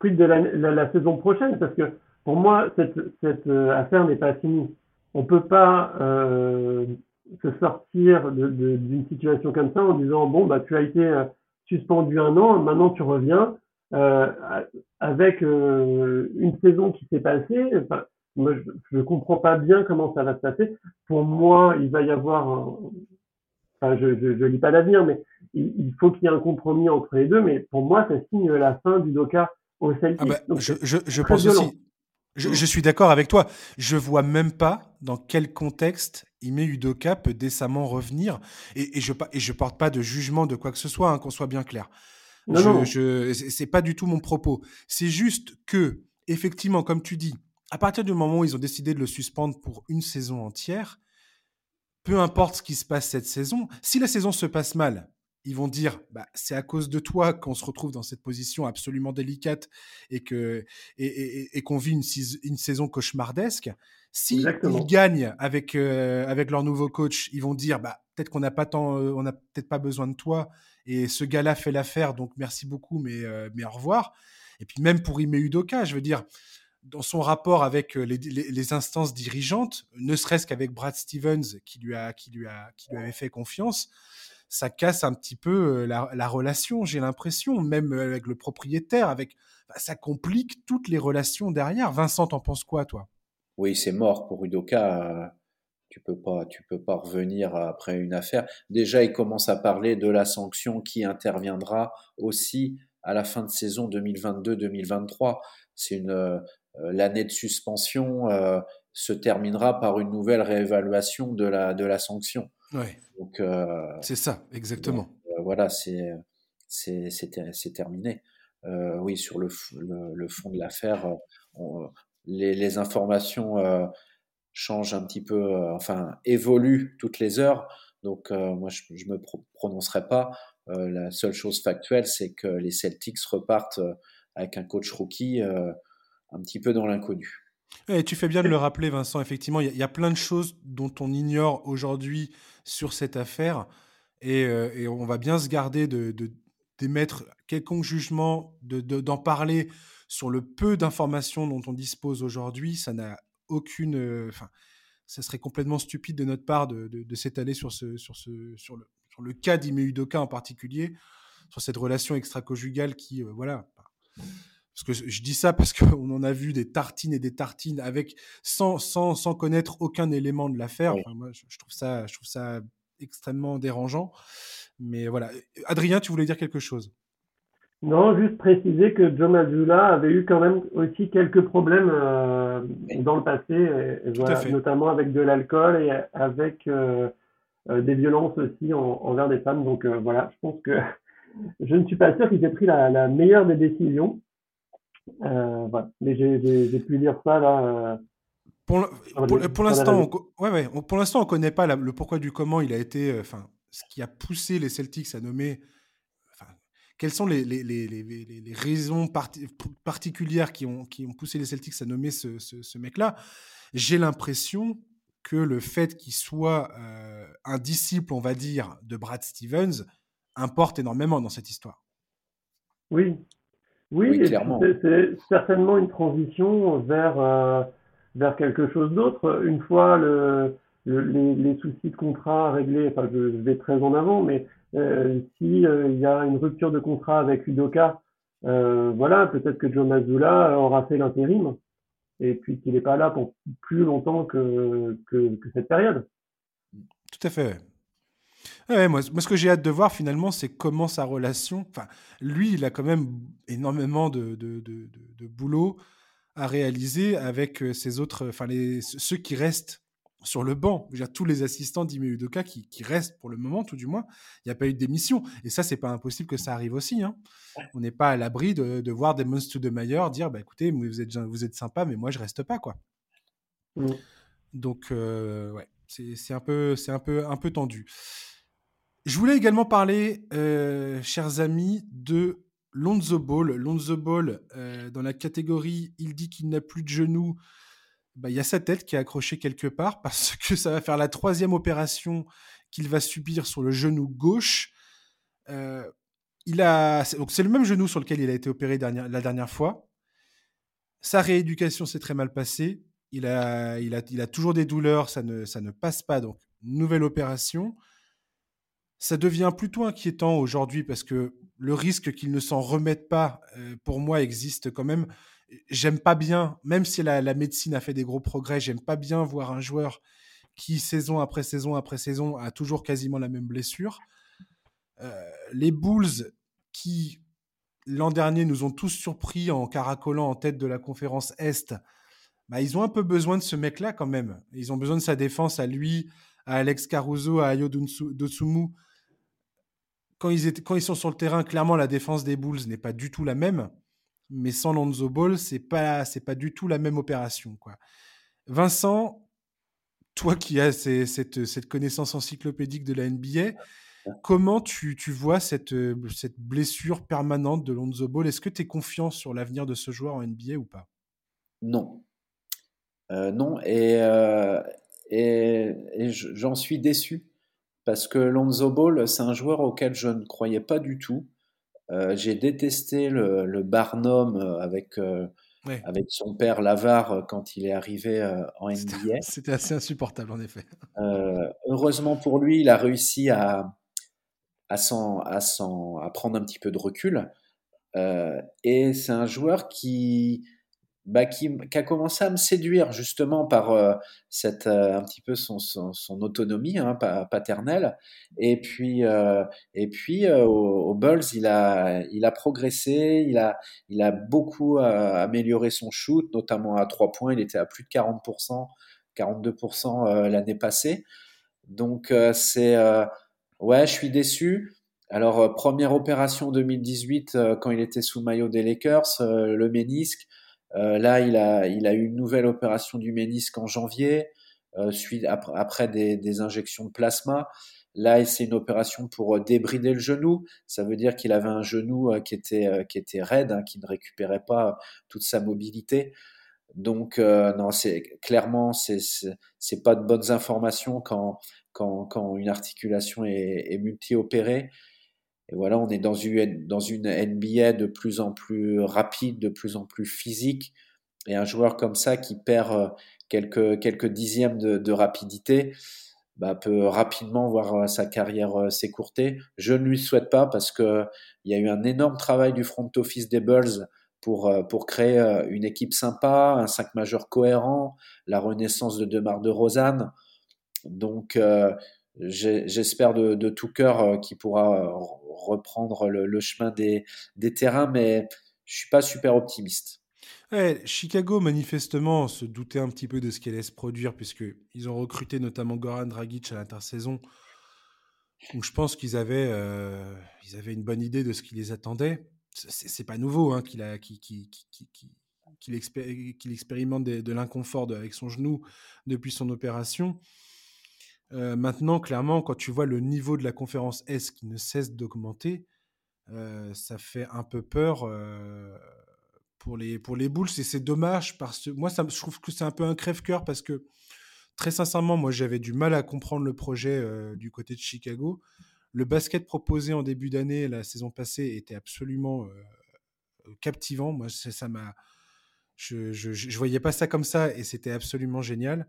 quid de la, saison prochaine? Parce que pour moi, cette, cette euh, affaire n'est pas finie. On peut pas euh, se sortir d'une situation comme ça en disant bon bah tu as été suspendu un an, maintenant tu reviens avec une saison qui s'est passée. Enfin, moi, je ne comprends pas bien comment ça va se passer. Pour moi, il va y avoir un... Enfin, je ne lis pas l'avenir, mais il, faut qu'il y ait un compromis entre les deux. Mais pour moi, ça signe la fin du Doka au Celtic. Ah bah, je, je, je pense aussi. Je, je, suis d'accord avec toi. Je vois même pas dans quel contexte Ime Udoka peut décemment revenir. Et, et je et je porte pas de jugement de quoi que ce soit, hein, qu'on soit bien clair. Non, je, non. je c'est pas du tout mon propos. C'est juste que, effectivement, comme tu dis, à partir du moment où ils ont décidé de le suspendre pour une saison entière, peu importe ce qui se passe cette saison, si la saison se passe mal, ils vont dire bah, c'est à cause de toi qu'on se retrouve dans cette position absolument délicate et que et, qu'on vit une, une, saison cauchemardesque. Si ils gagnent avec euh, avec leur nouveau coach, ils vont dire bah peut-être qu'on n'a pas tant, euh, on n'a peut-être pas besoin de toi et ce gars-là fait l'affaire donc merci beaucoup mais euh, mais au revoir. Et puis même pour Ime Udoka, je veux dire dans son rapport avec euh, les, instances dirigeantes, ne serait-ce qu'avec Brad Stevens qui lui, a, qui, lui a, qui lui avait fait confiance, ça casse un petit peu euh, la, relation, j'ai l'impression, même euh, avec le propriétaire, avec, ça complique toutes les relations derrière. Vincent, t'en penses quoi, toi? Oui, c'est mort pour Udoka. Tu peux pas, tu peux pas revenir après une affaire. Déjà, il commence à parler de la sanction qui interviendra aussi à la fin de saison 2022-2023. C'est une, euh, l'année de suspension euh, se terminera par une nouvelle réévaluation de la, de la sanction. Ouais. Donc, euh, c'est ça, exactement. voilà, c'est, c'est, c'est, terminé. oui, sur le, le, fond de l'affaire, les, les, informations changent un petit peu, enfin, évoluent toutes les heures. Donc, moi, je ne me prononcerai pas. la seule chose factuelle, c'est que les Celtics repartent avec un coach rookie un petit peu dans l'inconnu. Et tu fais bien de le rappeler, Vincent. Effectivement, il y, a plein de choses dont on ignore aujourd'hui sur cette affaire. Et, euh, on va bien se garder d'émettre de, quelconque jugement, d'en de, parler sur le peu d'informations dont on dispose aujourd'hui. Ça n'a aucune. Euh, ça serait complètement stupide de notre part de, s'étaler sur, ce, sur, ce, sur, le, sur le cas d'Ime Udoka en particulier, sur cette relation extra-conjugale qui, euh, voilà parce que je dis ça parce qu'on en a vu des tartines et des tartines avec sans, sans, sans connaître aucun élément de l'affaire. moi, je, trouve ça, je trouve ça extrêmement dérangeant. Mais voilà. Adrien, tu voulais dire quelque chose? Non, juste préciser que John Azula avait eu quand même aussi quelques problèmes euh, dans le passé, notamment avec de l'alcool et avec euh, euh, des violences aussi envers des femmes. Donc voilà, je pense que je ne suis pas sûr qu'il ait pris la, la meilleure des décisions. Euh, Mais j'ai pu lire ça là. Pour, pour, l'instant, on, ouais, ouais, pour l'instant, on connaît pas le pourquoi du comment il a été, euh, enfin, ce qui a poussé les Celtics à nommer. Quelles sont les, les, les, les raisons particulières qui ont, qui ont poussé les Celtics à nommer ce, ce, mec-là? J'ai l'impression que le fait qu'il soit euh, un disciple, on va dire, de Brad Stevens importe énormément dans cette histoire. Oui, oui, c'est certainement une transition vers, euh, vers quelque chose d'autre. Une fois le, les, les, soucis de contrat réglés, enfin je, vais très en avant, mais euh, si euh, il y a une rupture de contrat avec Udoka, euh, voilà, peut-être que Joe Mazzulla aura fait l'intérim et puis qu'il n'est pas là pour plus longtemps que, que, que cette période. Tout à fait moi, ce que j'ai hâte de voir finalement, c'est comment sa relation. Enfin, lui, il a quand même énormément de, de, de, boulot à réaliser avec euh, ses autres, enfin les, ceux qui restent sur le banc. Je tous les assistants d'Ime Udoka qui, qui, restent pour le moment, tout du moins, il n'y a pas eu de démission. Et ça, c'est pas impossible que ça arrive aussi. Hein. On n'est pas à l'abri de, de, voir des monstres de Mayer dire bah, écoutez, vous êtes, vous êtes sympa, mais moi, je reste pas. quoi. Mm. Donc, euh, ouais, c'est un, peu, un, peu, un peu tendu. Je voulais également parler, euh, chers amis, de Lonzo Ball. Lonzo Ball, euh, dans la catégorie il dit qu'il n'a plus de genoux, bah, il y a sa tête qui est accrochée quelque part parce que ça va faire la troisième opération qu'il va subir sur le genou gauche. Euh, c'est le même genou sur lequel il a été opéré la dernière fois. Sa rééducation s'est très mal passée. Il a, toujours des douleurs, ça ne passe pas. Donc, nouvelle opération. Ça devient plutôt inquiétant aujourd'hui parce que le risque qu'il ne s'en remette pas, euh, pour moi, existe quand même j'aime pas bien, même si la, médecine a fait des gros progrès, j'aime pas bien voir un joueur qui, saison après saison après saison, a toujours quasiment la même blessure. Euh, les Bulls, qui l'an dernier nous ont tous surpris en caracolant en tête de la conférence Est, bah, ils ont un peu besoin de ce mec-là quand même. Ils ont besoin de sa défense à lui, à Alex Caruso, à Ayo Dotsumu. Quand ils, sont sur le terrain, clairement, la défense des Bulls n'est pas du tout la même mais sans Lonzo Ball, c'est pas c'est pas du tout la même opération quoi. Vincent, toi qui as cette, cette, connaissance encyclopédique de la NBA, comment tu, tu vois cette, cette blessure permanente de Lonzo Ball? Est-ce que tu es confiant sur l'avenir de ce joueur en NBA ou pas? Non. Euh, non, et, euh, et j'en suis déçu parce que Lonzo Ball, c'est un joueur auquel je ne croyais pas du tout. Euh, j'ai détesté le, le Barnum euh, avec, euh, avec son père Lavar quand il est arrivé en NBA. C'était assez insupportable, en effet. heureusement pour lui, il a réussi à, à, à, à prendre un petit peu de recul. et c'est un joueur qui, bah, qui, a commencé à me séduire justement par euh, cette euh, un petit peu son, son, autonomie hein, paternelle. Et puis euh, et puis au, Bulls il a il a progressé il a il a beaucoup amélioré son shoot notamment à trois points. Il était à plus de 40% 42% l'année passée. Donc c'est ouais je suis déçu. Alors première opération 2018 quand il était sous maillot des Lakers le ménisque là, il a, il a eu une nouvelle opération du ménisque en janvier, euh, suite, après, après des, des, injections de plasma. Là, c'est une opération pour euh, débrider le genou. Ça veut dire qu'il avait un genou qui était, qui était raide, hein, qui ne récupérait pas toute sa mobilité. Donc, euh, non, c'est clairement, c'est c'est pas de bonnes informations quand quand, quand une articulation est, est multi-opérée. Et voilà, on est dans une, dans une NBA de plus en plus rapide, de plus en plus physique. Et un joueur comme ça qui perd euh, quelques, quelques dixièmes de, rapidité bah, peut rapidement voir euh, sa carrière euh, s'écourter. Je ne lui souhaite pas parce que il y a eu un énorme travail du front office des Bulls pour, pour créer une équipe sympa, un 5 majeur cohérent, la renaissance de Demar de Rosanne. Donc, j'espère de, tout cœur qu'il pourra reprendre le, chemin des, terrains, mais je suis pas super optimiste. Chicago, manifestement, se doutait un petit peu de ce qui allait se produire, puisqu'ils ont recruté notamment Goran Dragic à l'intersaison. Donc je pense qu'ils avaient, euh, ils avaient une bonne idée de ce qui les attendait. C'est pas nouveau qu'il expérimente de, l'inconfort avec son genou depuis son opération. Euh, maintenant, clairement, quand tu vois le niveau de la conférence S qui ne cesse d'augmenter, euh, ça fait un peu peur euh, pour, les, pour les Bulls. Et c'est dommage parce que moi, je trouve que c'est un peu un crève-cœur parce que, très sincèrement, moi, j'avais du mal à comprendre le projet du côté de Chicago. Le basket proposé en début d'année, la saison passée, était absolument captivant. Moi, ça m'a. Je, je, je, voyais pas ça comme ça et c'était absolument génial.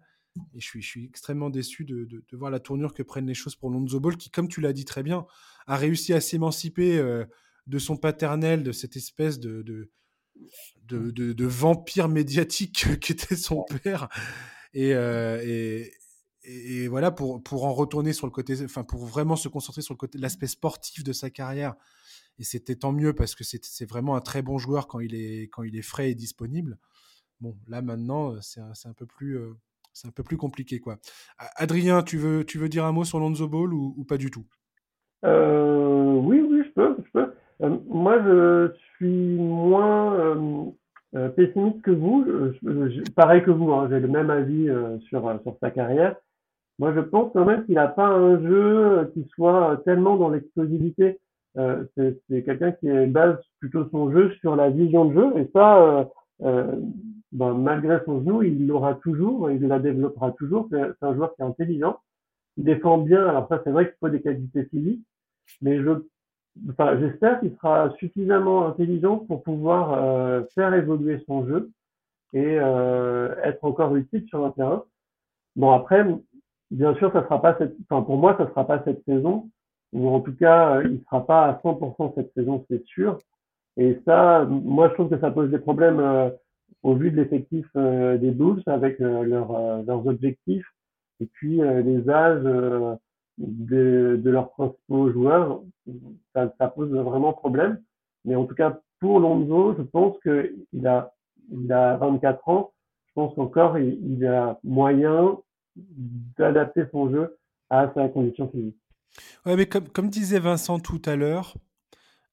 Et je suis, je suis extrêmement déçu de, de, voir la tournure que prennent les choses pour Lonzo Ball, qui, comme tu l'as dit très bien, a réussi à s'émanciper euh, de son paternel, de cette espèce de, de, de vampire médiatique qu'était son père. Et, euh, et, et, voilà, pour, pour en retourner sur le côté, enfin, pour vraiment se concentrer sur le côté, l'aspect sportif de sa carrière. Et c'était tant mieux parce que c'est vraiment un très bon joueur quand il est, quand il est frais et disponible. Bon, là maintenant, c'est un, un, peu plus c'est un peu plus compliqué, quoi. Adrien, tu veux, tu veux dire un mot sur Lonzo Ball ou, pas du tout? Oui, oui, je peux. Je peux. moi, je suis moins pessimiste que vous. pareil que vous, hein, j'ai le même avis sur, sur sa carrière. Moi, je pense quand même qu'il n'a pas un jeu qui soit tellement dans l'explosivité. Euh, c'est quelqu'un qui base plutôt son jeu sur la vision de jeu. Et ça, euh, euh, ben, malgré son genou, il l'aura toujours, il la développera toujours. C'est un joueur qui est intelligent, il défend bien. Alors ça, c'est vrai qu'il faut des qualités physiques, mais je, enfin, j'espère qu'il sera suffisamment intelligent pour pouvoir faire évoluer son jeu et être encore utile sur un terrain. Bon après, Bien sûr, ça sera pas cette, enfin, pour moi, ça sera pas cette saison, ou en tout cas, euh, il sera pas à 100% cette saison, c'est sûr. Et ça, moi, je trouve que ça pose des problèmes euh, au vu de l'effectif euh, des Bulls avec leurs leurs objectifs et puis les âges de, de leurs principaux joueurs. Ça, ça pose vraiment problème. Mais en tout cas, pour Lonzo, je pense que il a, il a 24 ans. Je pense qu'encore, il, il a moyen d'adapter son jeu à sa condition physique. Ouais, mais comme, comme disait Vincent tout à l'heure,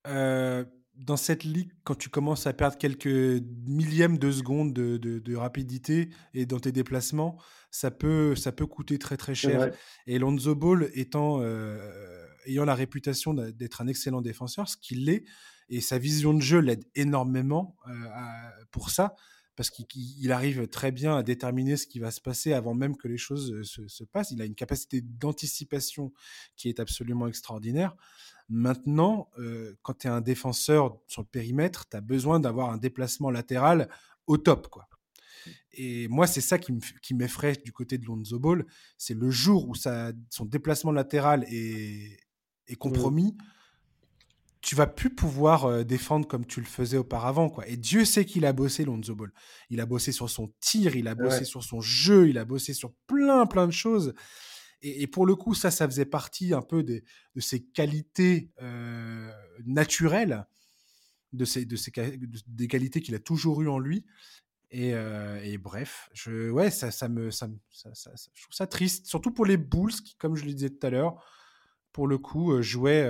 euh, dans cette ligue, quand tu commences à perdre quelques millièmes de seconde de, de, rapidité et dans tes déplacements, ça peut, ça peut coûter très très cher. Et Lonzo Ball étant, euh, ayant la réputation d'être un excellent défenseur, ce qu'il l'est, et sa vision de jeu l'aide énormément euh, pour ça parce qu'il arrive très bien à déterminer ce qui va se passer avant même que les choses euh, se, passent. Il a une capacité d'anticipation qui est absolument extraordinaire. Maintenant, euh, quand tu es un défenseur sur le périmètre, tu as besoin d'avoir un déplacement latéral au top. quoi. Et moi, c'est ça qui m'effraie du côté de Lonzo Ball. C'est le jour où son déplacement latéral est, est mmh. compromis tu vas plus pouvoir euh, défendre comme tu le faisais auparavant. Quoi. Et Dieu sait qu'il a bossé, Lonzo Ball. Il a bossé sur son tir, il a bossé sur son jeu, il a bossé sur plein, plein de choses. Et, pour le coup, ça, ça faisait partie un peu de ses qualités euh, naturelles, de, ses, de ses, des qualités qu'il a toujours eues en lui. Et, euh, bref, je, ouais, ça, ça me, ça, je trouve ça triste, surtout pour les Bulls qui, comme je le disais tout à l'heure, pour le coup, jouaient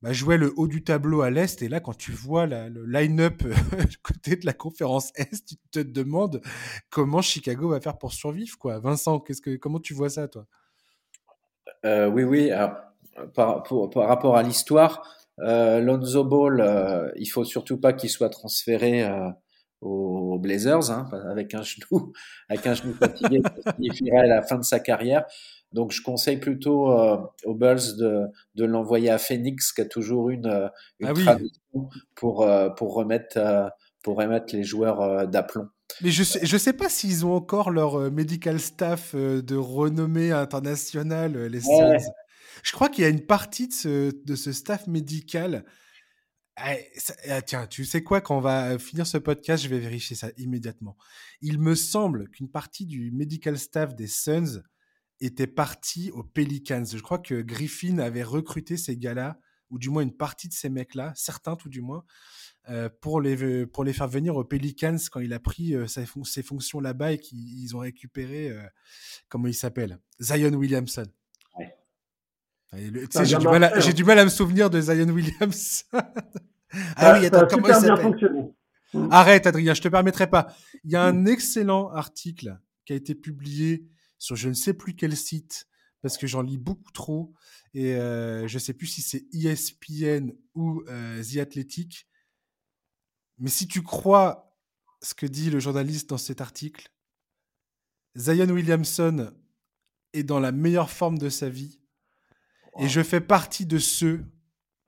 bah, jouait le haut du tableau à l'Est. Et là, quand tu vois le line-up côté de la conférence Est, tu te demandes comment Chicago va faire pour survivre. Quoi. Vincent, qu'est-ce que, comment tu vois ça, toi? Euh, Oui, oui. par, rapport à l'histoire, euh, Lonzo Ball, euh, il faut surtout pas qu'il soit transféré euh, aux Blazers hein, avec un genou, avec un genou fatigué, ça signifierait la fin de sa carrière. Donc je conseille plutôt aux Bulls de, de l'envoyer à Phoenix, qui a toujours une, une ah tradition pour, pour, remettre, pour remettre les joueurs d'aplomb. Mais je sais, je sais pas s'ils ont encore leur medical staff de renommée internationale, les Suns. Je crois qu'il y a une partie de ce, de ce staff médical. Eh, eh, tiens, tu sais quoi, quand on va finir ce podcast, je vais vérifier ça immédiatement. Il me semble qu'une partie du medical staff des Suns était parti aux Pelicans. Je crois que Griffin avait recruté ces gars-là, ou du moins une partie de ces mecs-là, certains tout du moins, euh, pour, les, pour les faire venir aux Pelicans quand il a pris euh, ses, fonctions là-bas et qu'ils ont récupéré, euh, comment il s'appelle? Zion Williamson. J'ai du, mal à, du mal à me souvenir de Zion Williamson. ah oui, attends, comment il s'appelle? Arrête, Adrien, je te permettrai pas. Il y a un excellent article qui a été publié sur je ne sais plus quel site parce que j'en lis beaucoup trop et euh, je sais plus si c'est ESPN ou euh, The Athletic. Mais si tu crois ce que dit le journaliste dans cet article, Zion Williamson est dans la meilleure forme de sa vie. Et je fais partie de ceux,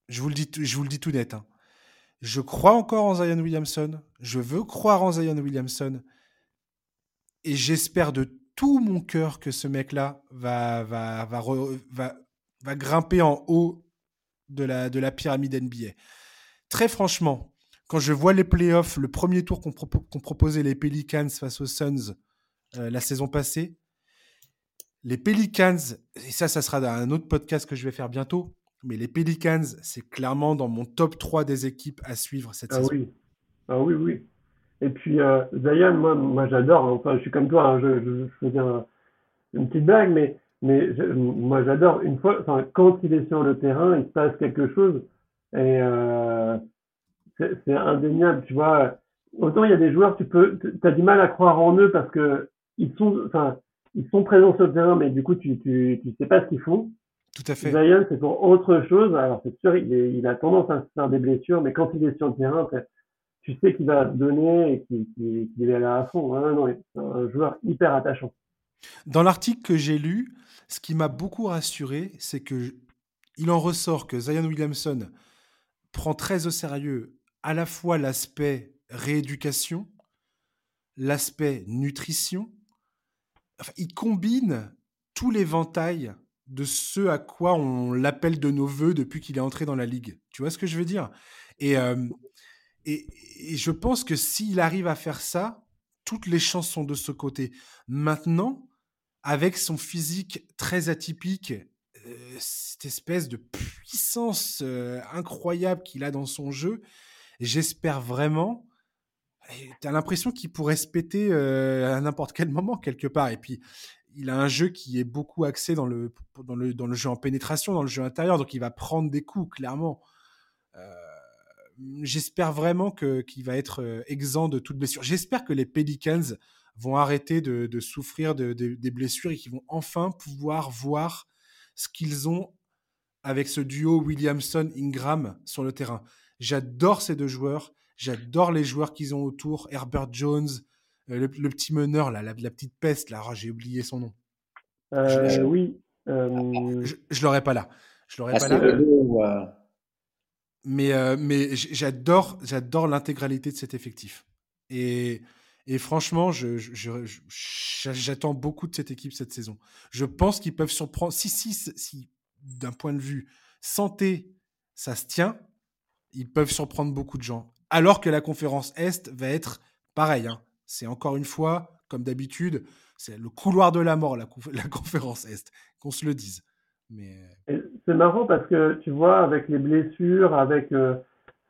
je vous le dis, je vous le dis tout net, hein, je crois encore en Zion Williamson, je veux croire en Zion Williamson et j'espère de tout mon cœur que ce mec-là va, va, va, va, va grimper en haut de la, de la pyramide NBA. Très franchement, quand je vois les playoffs, le premier tour qu'ont proposé les Pelicans face aux Suns euh, la saison passée, les Pelicans, et ça, ça sera dans un autre podcast que je vais faire bientôt, mais les Pelicans, c'est clairement dans mon top 3 des équipes à suivre cette ah saison. Oui. Ah oui, oui. Et puis euh, Zion, moi, moi j'adore. Hein. Enfin, je suis comme toi. Hein, je, je, je faisais une petite blague, mais mais moi j'adore. Une fois, enfin, quand il est sur le terrain, il se passe quelque chose et euh, c'est indéniable. Tu vois, autant il y a des joueurs, tu peux, as du mal à croire en eux parce que ils sont, enfin, ils sont présents sur le terrain, mais du coup tu tu, tu sais pas ce qu'ils font. Tout à fait. Zion, c'est pour autre chose. Alors c'est sûr, il, il a tendance à se faire des blessures, mais quand il est sur le terrain, tu sais qu'il va donner et qu'il qu est là à fond. Hein, non, c'est un joueur hyper attachant. Dans l'article que j'ai lu, ce qui m'a beaucoup rassuré, c'est que il en ressort que Zion Williamson prend très au sérieux à la fois l'aspect rééducation, l'aspect nutrition. Il combine tout l'éventail de ce à quoi on l'appelle de nos voeux depuis qu'il est entré dans la ligue. Tu vois ce que je veux dire? Et, euh, et, et, je pense que s'il arrive à faire ça, toutes les chances sont de ce côté. Maintenant, avec son physique très atypique, euh, cette espèce de puissance euh, incroyable qu'il a dans son jeu, j'espère vraiment. Tu as l'impression qu'il pourrait se péter euh, à n'importe quel moment, quelque part. Et puis, il a un jeu qui est beaucoup axé dans le, dans le, dans le jeu en pénétration, dans le jeu intérieur, donc il va prendre des coups, clairement. J'espère vraiment qu'il va être exempt de toute blessure. J'espère que les Pelicans vont arrêter de, souffrir de, des blessures et qu'ils vont enfin pouvoir voir ce qu'ils ont avec ce duo Williamson-Ingram sur le terrain. J'adore ces deux joueurs. J'adore les joueurs qu'ils ont autour. Herbert Jones, euh, le, le, petit meneur, là, la, la petite peste, là, oh, j'ai oublié son nom. Euh, je, oui. Euh... Je, je l'aurais pas là. Je l'aurais ah, pas là. Euh... Mais, euh, mais j'adore, j'adore l'intégralité de cet effectif. Et et franchement, j'attends beaucoup de cette équipe cette saison. Je pense qu'ils peuvent surprendre. Si, si, si d'un point de vue santé, ça se tient, ils peuvent surprendre beaucoup de gens. Alors que la conférence Est va être pareil. Hein. C'est encore une fois, comme d'habitude, c'est le couloir de la mort, la, conférence Est, qu'on se le dise. Mais... C'est marrant parce que tu vois, avec les blessures, avec euh,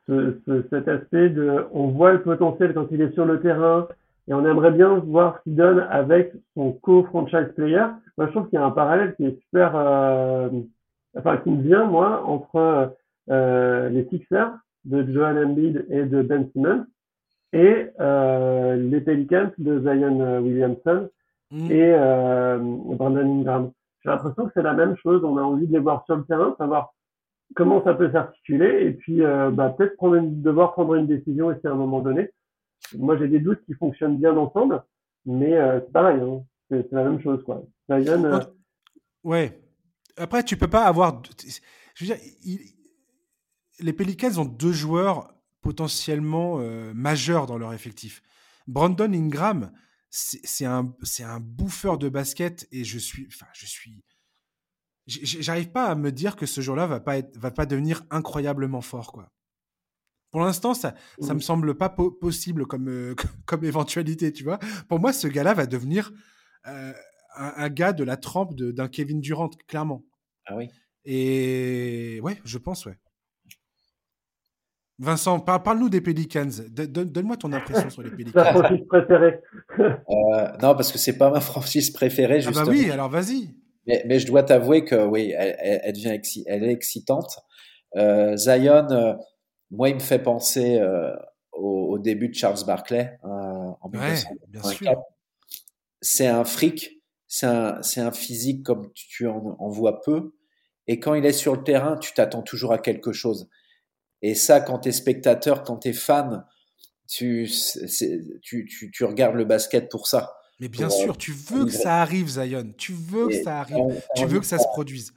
ce, ce, cet aspect de. On voit le potentiel quand il est sur le terrain, et on aimerait bien voir ce qu'il donne avec son co-franchise player. Moi, je trouve qu'il y a un parallèle qui est super, euh, enfin, qui me vient, moi, entre euh, les Sixers de Joel Embiid et de Ben Simmons et euh, les Pelicans de Zion Williamson mm. et euh, Brandon Ingram. J'ai l'impression que c'est la même chose. On a envie de les voir sur le terrain, savoir comment ça peut s'articuler et puis euh, bah, peut-être prendre une, devoir prendre une décision aussi à un moment donné moi j'ai des doutes qui fonctionnent bien ensemble, mais euh, c'est pareil, hein. c'est la même chose quoi. Zion, euh... Ouais. Après, tu peux pas avoir. Je veux dire, il... les Pelicans ont deux joueurs potentiellement euh, majeurs dans leur effectif. Brandon Ingram, c'est un, un bouffeur de basket et je suis, enfin, je suis, j'arrive pas à me dire que ce jour-là va pas être, va pas devenir incroyablement fort, quoi. Pour l'instant, ça ça me semble pas po possible comme, euh, comme éventualité, tu vois. Pour moi, ce gars-là va devenir euh, un, un, gars de la trempe d'un Kevin Durant, clairement. Ah oui. Et ouais, je pense, ouais. Vincent, par parle-nous des Pelicans. Donne-moi ton impression sur les Pelicans. Ta franchise préférée euh, Non, parce que c'est pas ma franchise préférée, justement. Ah bah oui, alors vas-y. Mais, mais, je dois t'avouer que oui, elle, elle, elle devient exci elle est excitante. Euh, Zion, euh, moi, il me fait penser euh, au, au, début de Charles Barkley euh, en ouais, 1984. C'est un fric, c'est un, un, physique comme tu en, en, vois peu. Et quand il est sur le terrain, tu t'attends toujours à quelque chose. Et ça, quand tu es spectateur, quand tu es fan, tu, tu, tu, tu, regardes le basket pour ça. Mais bien pour, sûr, tu veux que ça arrive, Zion. Tu veux que ça arrive. tu veux que ça se produise.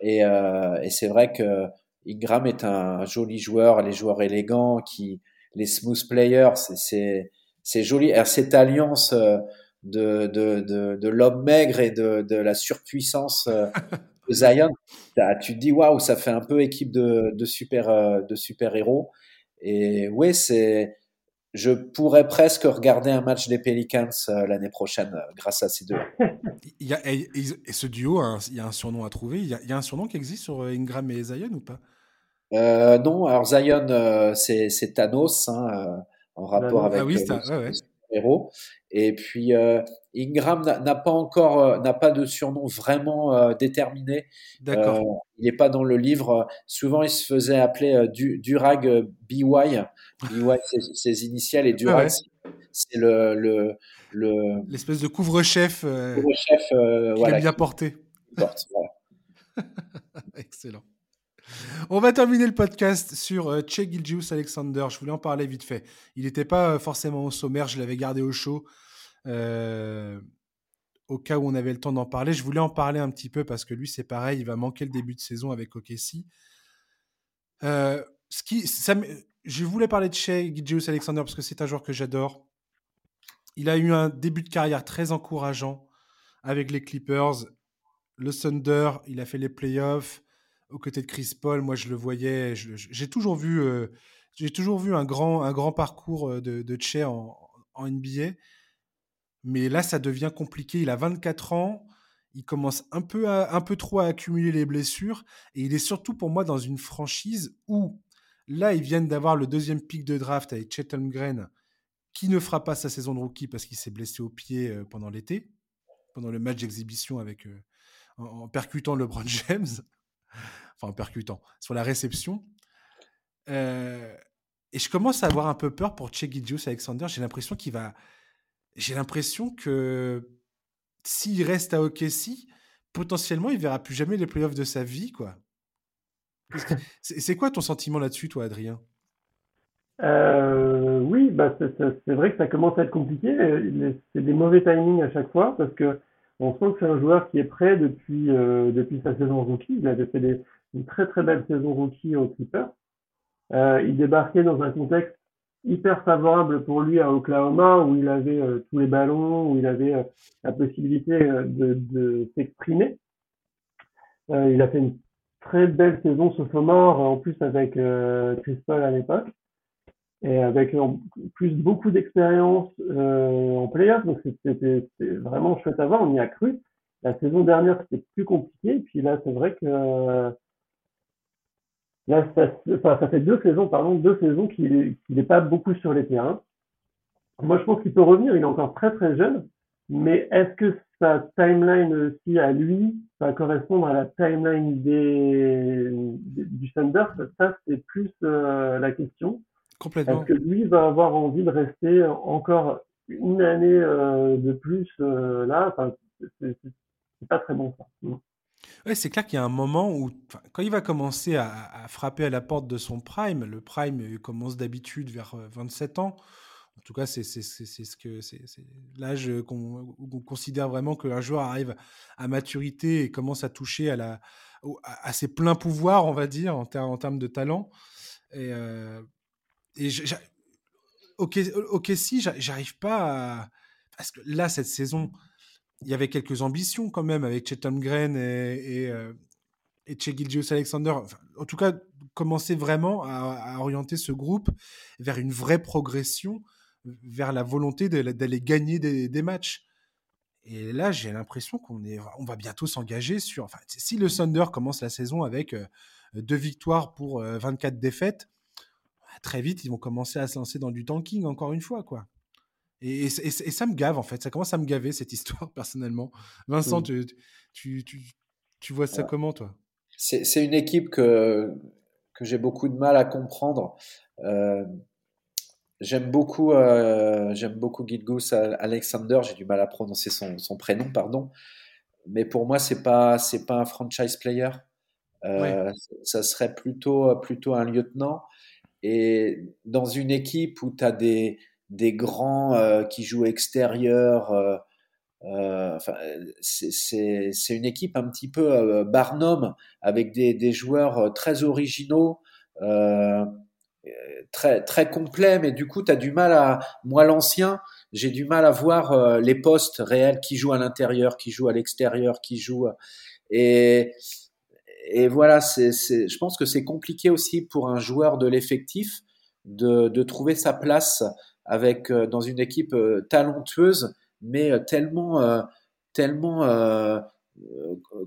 Et, euh, et c'est vrai que Ingram est un joli joueur, les joueurs élégants, qui, les smooth players, c'est, joli. Et cette alliance euh, de, de, de, de l'homme maigre et de, de la surpuissance euh, Zion, tu te dis waouh, ça fait un peu équipe de, de super, euh, de super héros. Et oui, c'est, je pourrais presque regarder un match des Pelicans l'année prochaine grâce à ces deux. Il y a, et, et ce duo, hein, il y a un surnom à trouver. Il y, a, il y a un surnom qui existe sur Ingram et Zion ou pas? Euh, non, alors Zion, euh, c'est Thanos hein, euh, en rapport avec ah héros. Et puis Ingram n'a pas encore, n'a pas de surnom vraiment déterminé. D'accord. il n'est pas dans le livre. Souvent, il se faisait appeler Durag BY. BY, ses, initiales et Durag, c'est le, le, le l'espèce de couvre-chef. couvre-chef, voilà, a bien porté. Excellent. On va terminer le podcast sur euh, Che Alexander. Je voulais en parler vite fait. Il n'était pas euh, forcément au sommaire, je l'avais gardé au chaud. Euh, au cas où on avait le temps d'en parler. Je voulais en parler un petit peu parce que lui, c'est pareil, il va manquer le début de saison avec OKC. ce qui, je voulais parler de Che Alexander parce que c'est un joueur que j'adore. Il a eu un début de carrière très encourageant avec les Clippers. Le Thunder, il a fait les playoffs aux côtés de Chris Paul, moi je le voyais, j'ai toujours vu, euh, j'ai toujours vu un grand, un grand parcours euh, de, de en, NBA, mais là ça devient compliqué. Il a 24 ans, il commence un peu, un peu trop à accumuler les blessures, et il est surtout pour moi dans une franchise où là ils viennent d'avoir le deuxième pic de draft avec Chet Holmgren, qui ne fera pas sa saison de rookie parce qu'il s'est blessé au pied euh, pendant l'été, pendant le match d'exhibition avec en, en percutant LeBron James enfin percutant, sur la réception. Euh, et je commence à avoir un peu peur pour Chegidius Alexander. J'ai l'impression qu'il va. J'ai l'impression que s'il reste à OKC, potentiellement, il verra plus jamais les playoffs de sa vie, quoi. C'est quoi ton sentiment là-dessus, toi, Adrien? Euh, Oui, bah c'est vrai que ça commence à être compliqué. C'est des mauvais timings à chaque fois parce que on sent que c'est un joueur qui est prêt depuis euh, depuis sa saison rookie. Il avait fait des, une très très belle saison rookie au Clippers. Euh, il débarquait dans un contexte hyper favorable pour lui à Oklahoma où il avait euh, tous les ballons, où il avait euh, la possibilité euh, de, s'exprimer. il a fait une très belle saison sophomore en plus avec Chris Paul à l'époque. Et avec plus beaucoup d'expérience en playoff. Donc c'était vraiment chouette à voir. On y a cru. La saison dernière c'était plus compliqué. Et puis là c'est vrai que Là, ça, ça fait deux saisons, pardon, deux saisons qu'il n'est pas beaucoup sur les terrains. Moi, je pense qu'il peut revenir. Il est encore très très jeune, mais est-ce que sa timeline aussi à lui va correspondre à la timeline des, du Thunder? Ça, c'est plus euh, la question. Complètement. Est-ce que lui va avoir envie de rester encore une année euh, de plus euh, là? Enfin, c'est pas très bon ça. C'est clair qu'il y a un moment où, quand il va commencer à, frapper à la porte de son prime, le prime euh, commence d'habitude vers 27 euh, ans. En tout cas, c'est ce que c'est l'âge qu'on considère vraiment qu'un joueur arrive à maturité et commence à toucher à, la, à, ses pleins pouvoirs, on va dire, en, termes de talent. Et, euh, et ok, ok, si, j'arrive pas à. Parce que là, cette saison, il y avait quelques ambitions quand même avec Chet Holmgren et, et, euh, et Alexander. en tout cas, commencer vraiment à, orienter ce groupe vers une vraie progression, vers la volonté d'aller gagner des, matchs. Et là, j'ai l'impression qu'on on va bientôt s'engager sur. Enfin, si le Thunder commence la saison avec euh, deux victoires pour 24 euh, défaites, très vite, ils vont commencer à se lancer dans du tanking encore une fois, quoi. Et, ça me gave, en fait. Ça commence à me gaver, cette histoire, personnellement. Vincent, tu, tu, tu, vois ça comment, toi? C'est une équipe que, que j'ai beaucoup de mal à comprendre. Euh, j'aime beaucoup, euh, j'aime beaucoup Alexander. J'ai du mal à prononcer son, son, prénom, pardon. Mais pour moi, c'est pas, c'est pas un franchise player. Euh, Ça serait plutôt, plutôt un lieutenant. Et dans une équipe où tu as des, des grands euh, qui jouent extérieur. Euh, euh, enfin, c'est une équipe un petit peu Barnum avec des, des joueurs très originaux, très très complets, mais du coup, tu as du mal à moi l'ancien, j'ai du mal à voir les postes réels qui jouent à l'intérieur, qui jouent à l'extérieur, qui jouent et et voilà, c'est je pense que c'est compliqué aussi pour un joueur de l'effectif de, de, trouver sa place euh, dans une équipe euh, talentueuse, mais euh, tellement tellement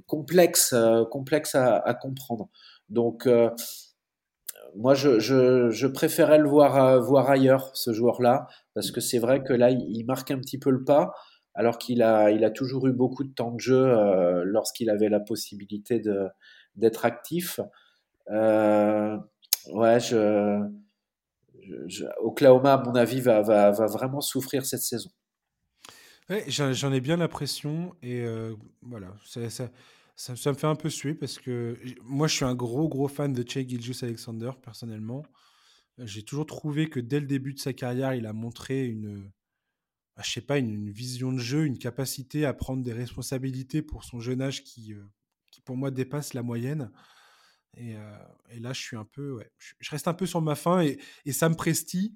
complexe complexe à, comprendre. Donc moi, je, je, préférais le voir, voir ailleurs, ce joueur-là, parce que c'est vrai que là, il, marque un petit peu le pas, alors qu'il a, il a toujours eu beaucoup de temps de jeu lorsqu'il avait la possibilité d'être actif. Ouais, je, Oklahoma, à mon avis, va, vraiment souffrir cette saison. J'en ai bien l'impression, et euh, voilà, ça, ça, me fait un peu suer parce que moi, je suis un gros, gros fan de Che Gilgius Alexander, personnellement. J'ai toujours trouvé que dès le début de sa carrière, il a montré une, bah, je sais pas, une, vision de jeu, une capacité à prendre des responsabilités pour son jeune âge qui, euh, qui pour moi, dépasse la moyenne. Et, euh, et là, je suis un peu, ouais, je, reste un peu sur ma faim et, et Sam Presti,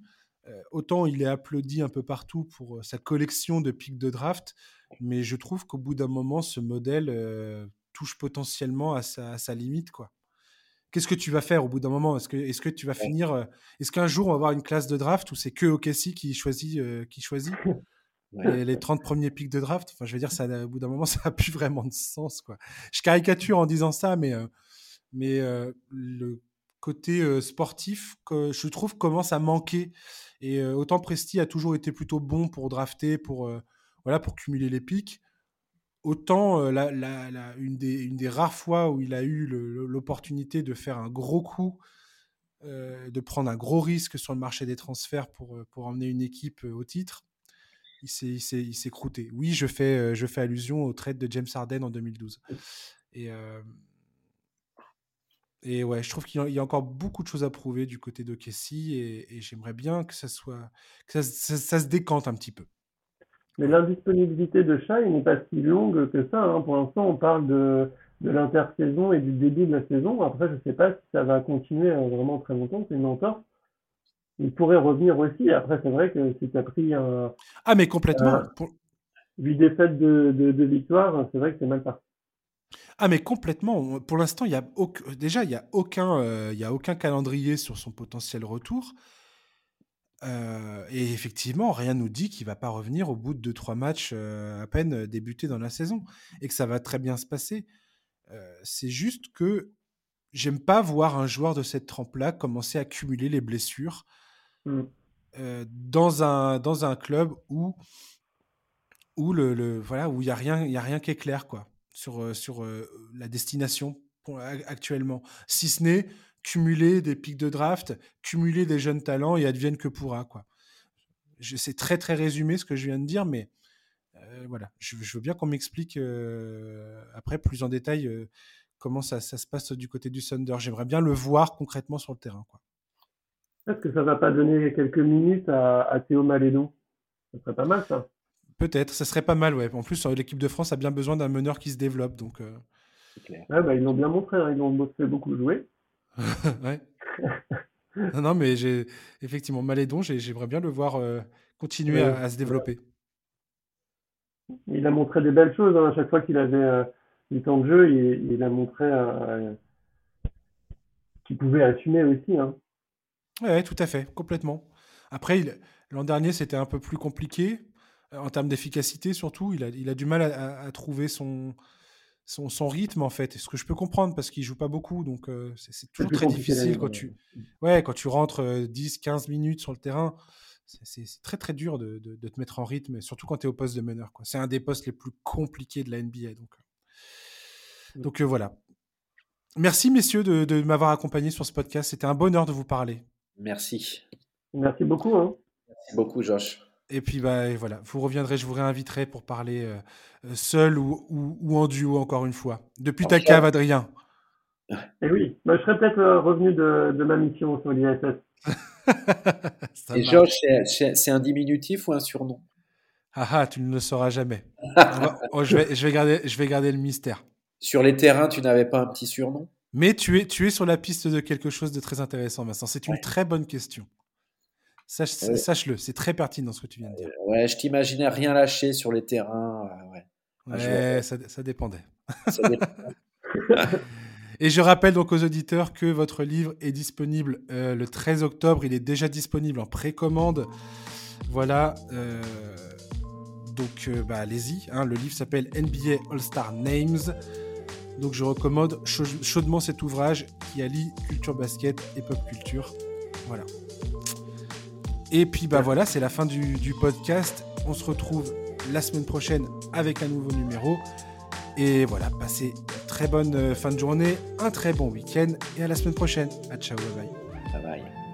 autant il est applaudi un peu partout pour sa collection de pics de draft, mais je trouve qu'au bout d'un moment, ce modèle touche potentiellement à sa, limite, quoi. Qu'est-ce que tu vas faire au bout d'un moment? Est-ce que, est que tu vas finir euh, Est-ce qu'un jour on va avoir une classe de draft où c'est que OKC qui choisit, euh, qui choisit les, 30 premiers pics de draft? Enfin, je veux dire, ça, au bout d'un moment, ça n'a plus vraiment de sens, quoi. Je caricature en disant ça, mais, euh, mais le côté sportif, que je trouve, commence à manquer. Et autant Presti a toujours été plutôt bon pour drafter, pour, voilà, pour cumuler les pics autant euh, une, des, rares fois où il a eu l'opportunité de faire un gros coup, euh, de prendre un gros risque sur le marché des transferts pour, euh, pour emmener une équipe au titre, il s'est croûté. Oui, je fais, je fais allusion au trade de James Harden en 2012. Et, et ouais, je trouve qu'il y a encore beaucoup de choses à prouver du côté de Kessie et, et j'aimerais bien que ça soit que ça se décante un petit peu. Mais l'indisponibilité de Shai n'est pas si longue que ça. Hein. Pour l'instant, on parle de, de l'intersaison et du début de la saison. Après, je ne sais pas si ça va continuer euh, vraiment très longtemps. C'est une entorse. Il pourrait revenir aussi. Après, c'est vrai que si tu as pris un. Ah, mais complètement. Euh, Pour... De, de, de victoire, c'est vrai que c'est mal parti. Ah mais complètement. Pour l'instant, il y a déjà il y a aucun euh, il y a aucun calendrier sur son potentiel retour. Euh, et effectivement, rien nous dit qu'il va pas revenir au bout de 2-3 matchs euh, à peine débutés dans la saison et que ça va très bien se passer. C'est juste que j'aime pas voir un joueur de cette trempe-là commencer à cumuler les blessures mmh. dans, un, dans un club où, où le, le voilà où il y a rien il y a rien qui est clair quoi sur sur la destination actuellement, si ce n'est cumuler des pics de draft, cumuler des jeunes talents et advienne que pourra. Quoi. C'est très très résumé ce que je viens de dire, mais euh, voilà, je, veux bien qu'on m'explique euh, après plus en détail euh, comment ça, se passe du côté du Thunder. J'aimerais bien le voir concrètement sur le terrain. Est-ce que ça va pas donner quelques minutes à, Théo Malédon Ça serait pas mal ça. Peut-être, ça serait pas mal, ouais. En plus, l'équipe de France a bien besoin d'un meneur qui se développe, donc. bah, ils l'ont bien montré, hein. ils l'ont fait beaucoup jouer. ouais. non, mais j'ai effectivement Malédon, j'aimerais bien le voir euh, continuer à, se développer. Il a montré des belles choses hein. à chaque fois qu'il avait euh, du temps de jeu. Il, il a montré euh, qu'il pouvait assumer aussi. Hein. Ouais, tout à fait, complètement. Après, l'an dernier, c'était un peu plus compliqué en termes d'efficacité, surtout. Il a, il a du mal à trouver son, son, rythme en fait. Ce que je peux comprendre parce qu'il joue pas beaucoup, donc euh, c'est toujours très difficile quand tu, ouais, quand tu rentres 10-15 euh, minutes sur le terrain. C'est très très dur de, de, te mettre en rythme, surtout quand tu es au poste de meneur. C'est un des postes les plus compliqués de la NBA. Donc, euh. donc voilà. Merci messieurs de, de m'avoir accompagné sur ce podcast. C'était un bonheur de vous parler. Merci. Merci beaucoup. Hein. Merci beaucoup Josh. Et puis bah, voilà, vous reviendrez, je vous réinviterai pour parler euh, euh, seul ou, ou, en duo encore une fois. Depuis ta cave, Adrien. Et eh oui, bah, je serais peut-être euh, revenu de, de, ma mission sur l'ISS. Et Georges, c'est un diminutif ou un surnom? Ah, ah tu ne le sauras jamais. Oh, je, vais, je, vais garder, je vais garder le mystère. Sur les terrains, tu n'avais pas un petit surnom? Mais tu es, tu es sur la piste de quelque chose de très intéressant, Vincent. C'est une très bonne question. Sache, le c'est très pertinent ce que tu viens de dire. Ouais, je t'imaginais rien lâcher sur les terrains. Euh, ouais, ça, ça, dépendait. Et je rappelle donc aux auditeurs que votre livre est disponible euh, le 13 octobre. Il est déjà disponible en précommande. Voilà. Euh, donc, bah, allez-y. Hein. le livre s'appelle NBA All-Star Names. Donc, je recommande chaudement cet ouvrage qui allie culture basket et pop culture. Voilà. Et puis bah voilà, c'est la fin du, podcast. On se retrouve la semaine prochaine avec un nouveau numéro. Et voilà, passez une très bonne euh, fin de journée, un très bon week-end et à la semaine prochaine. À ciao, bye bye. Bye bye.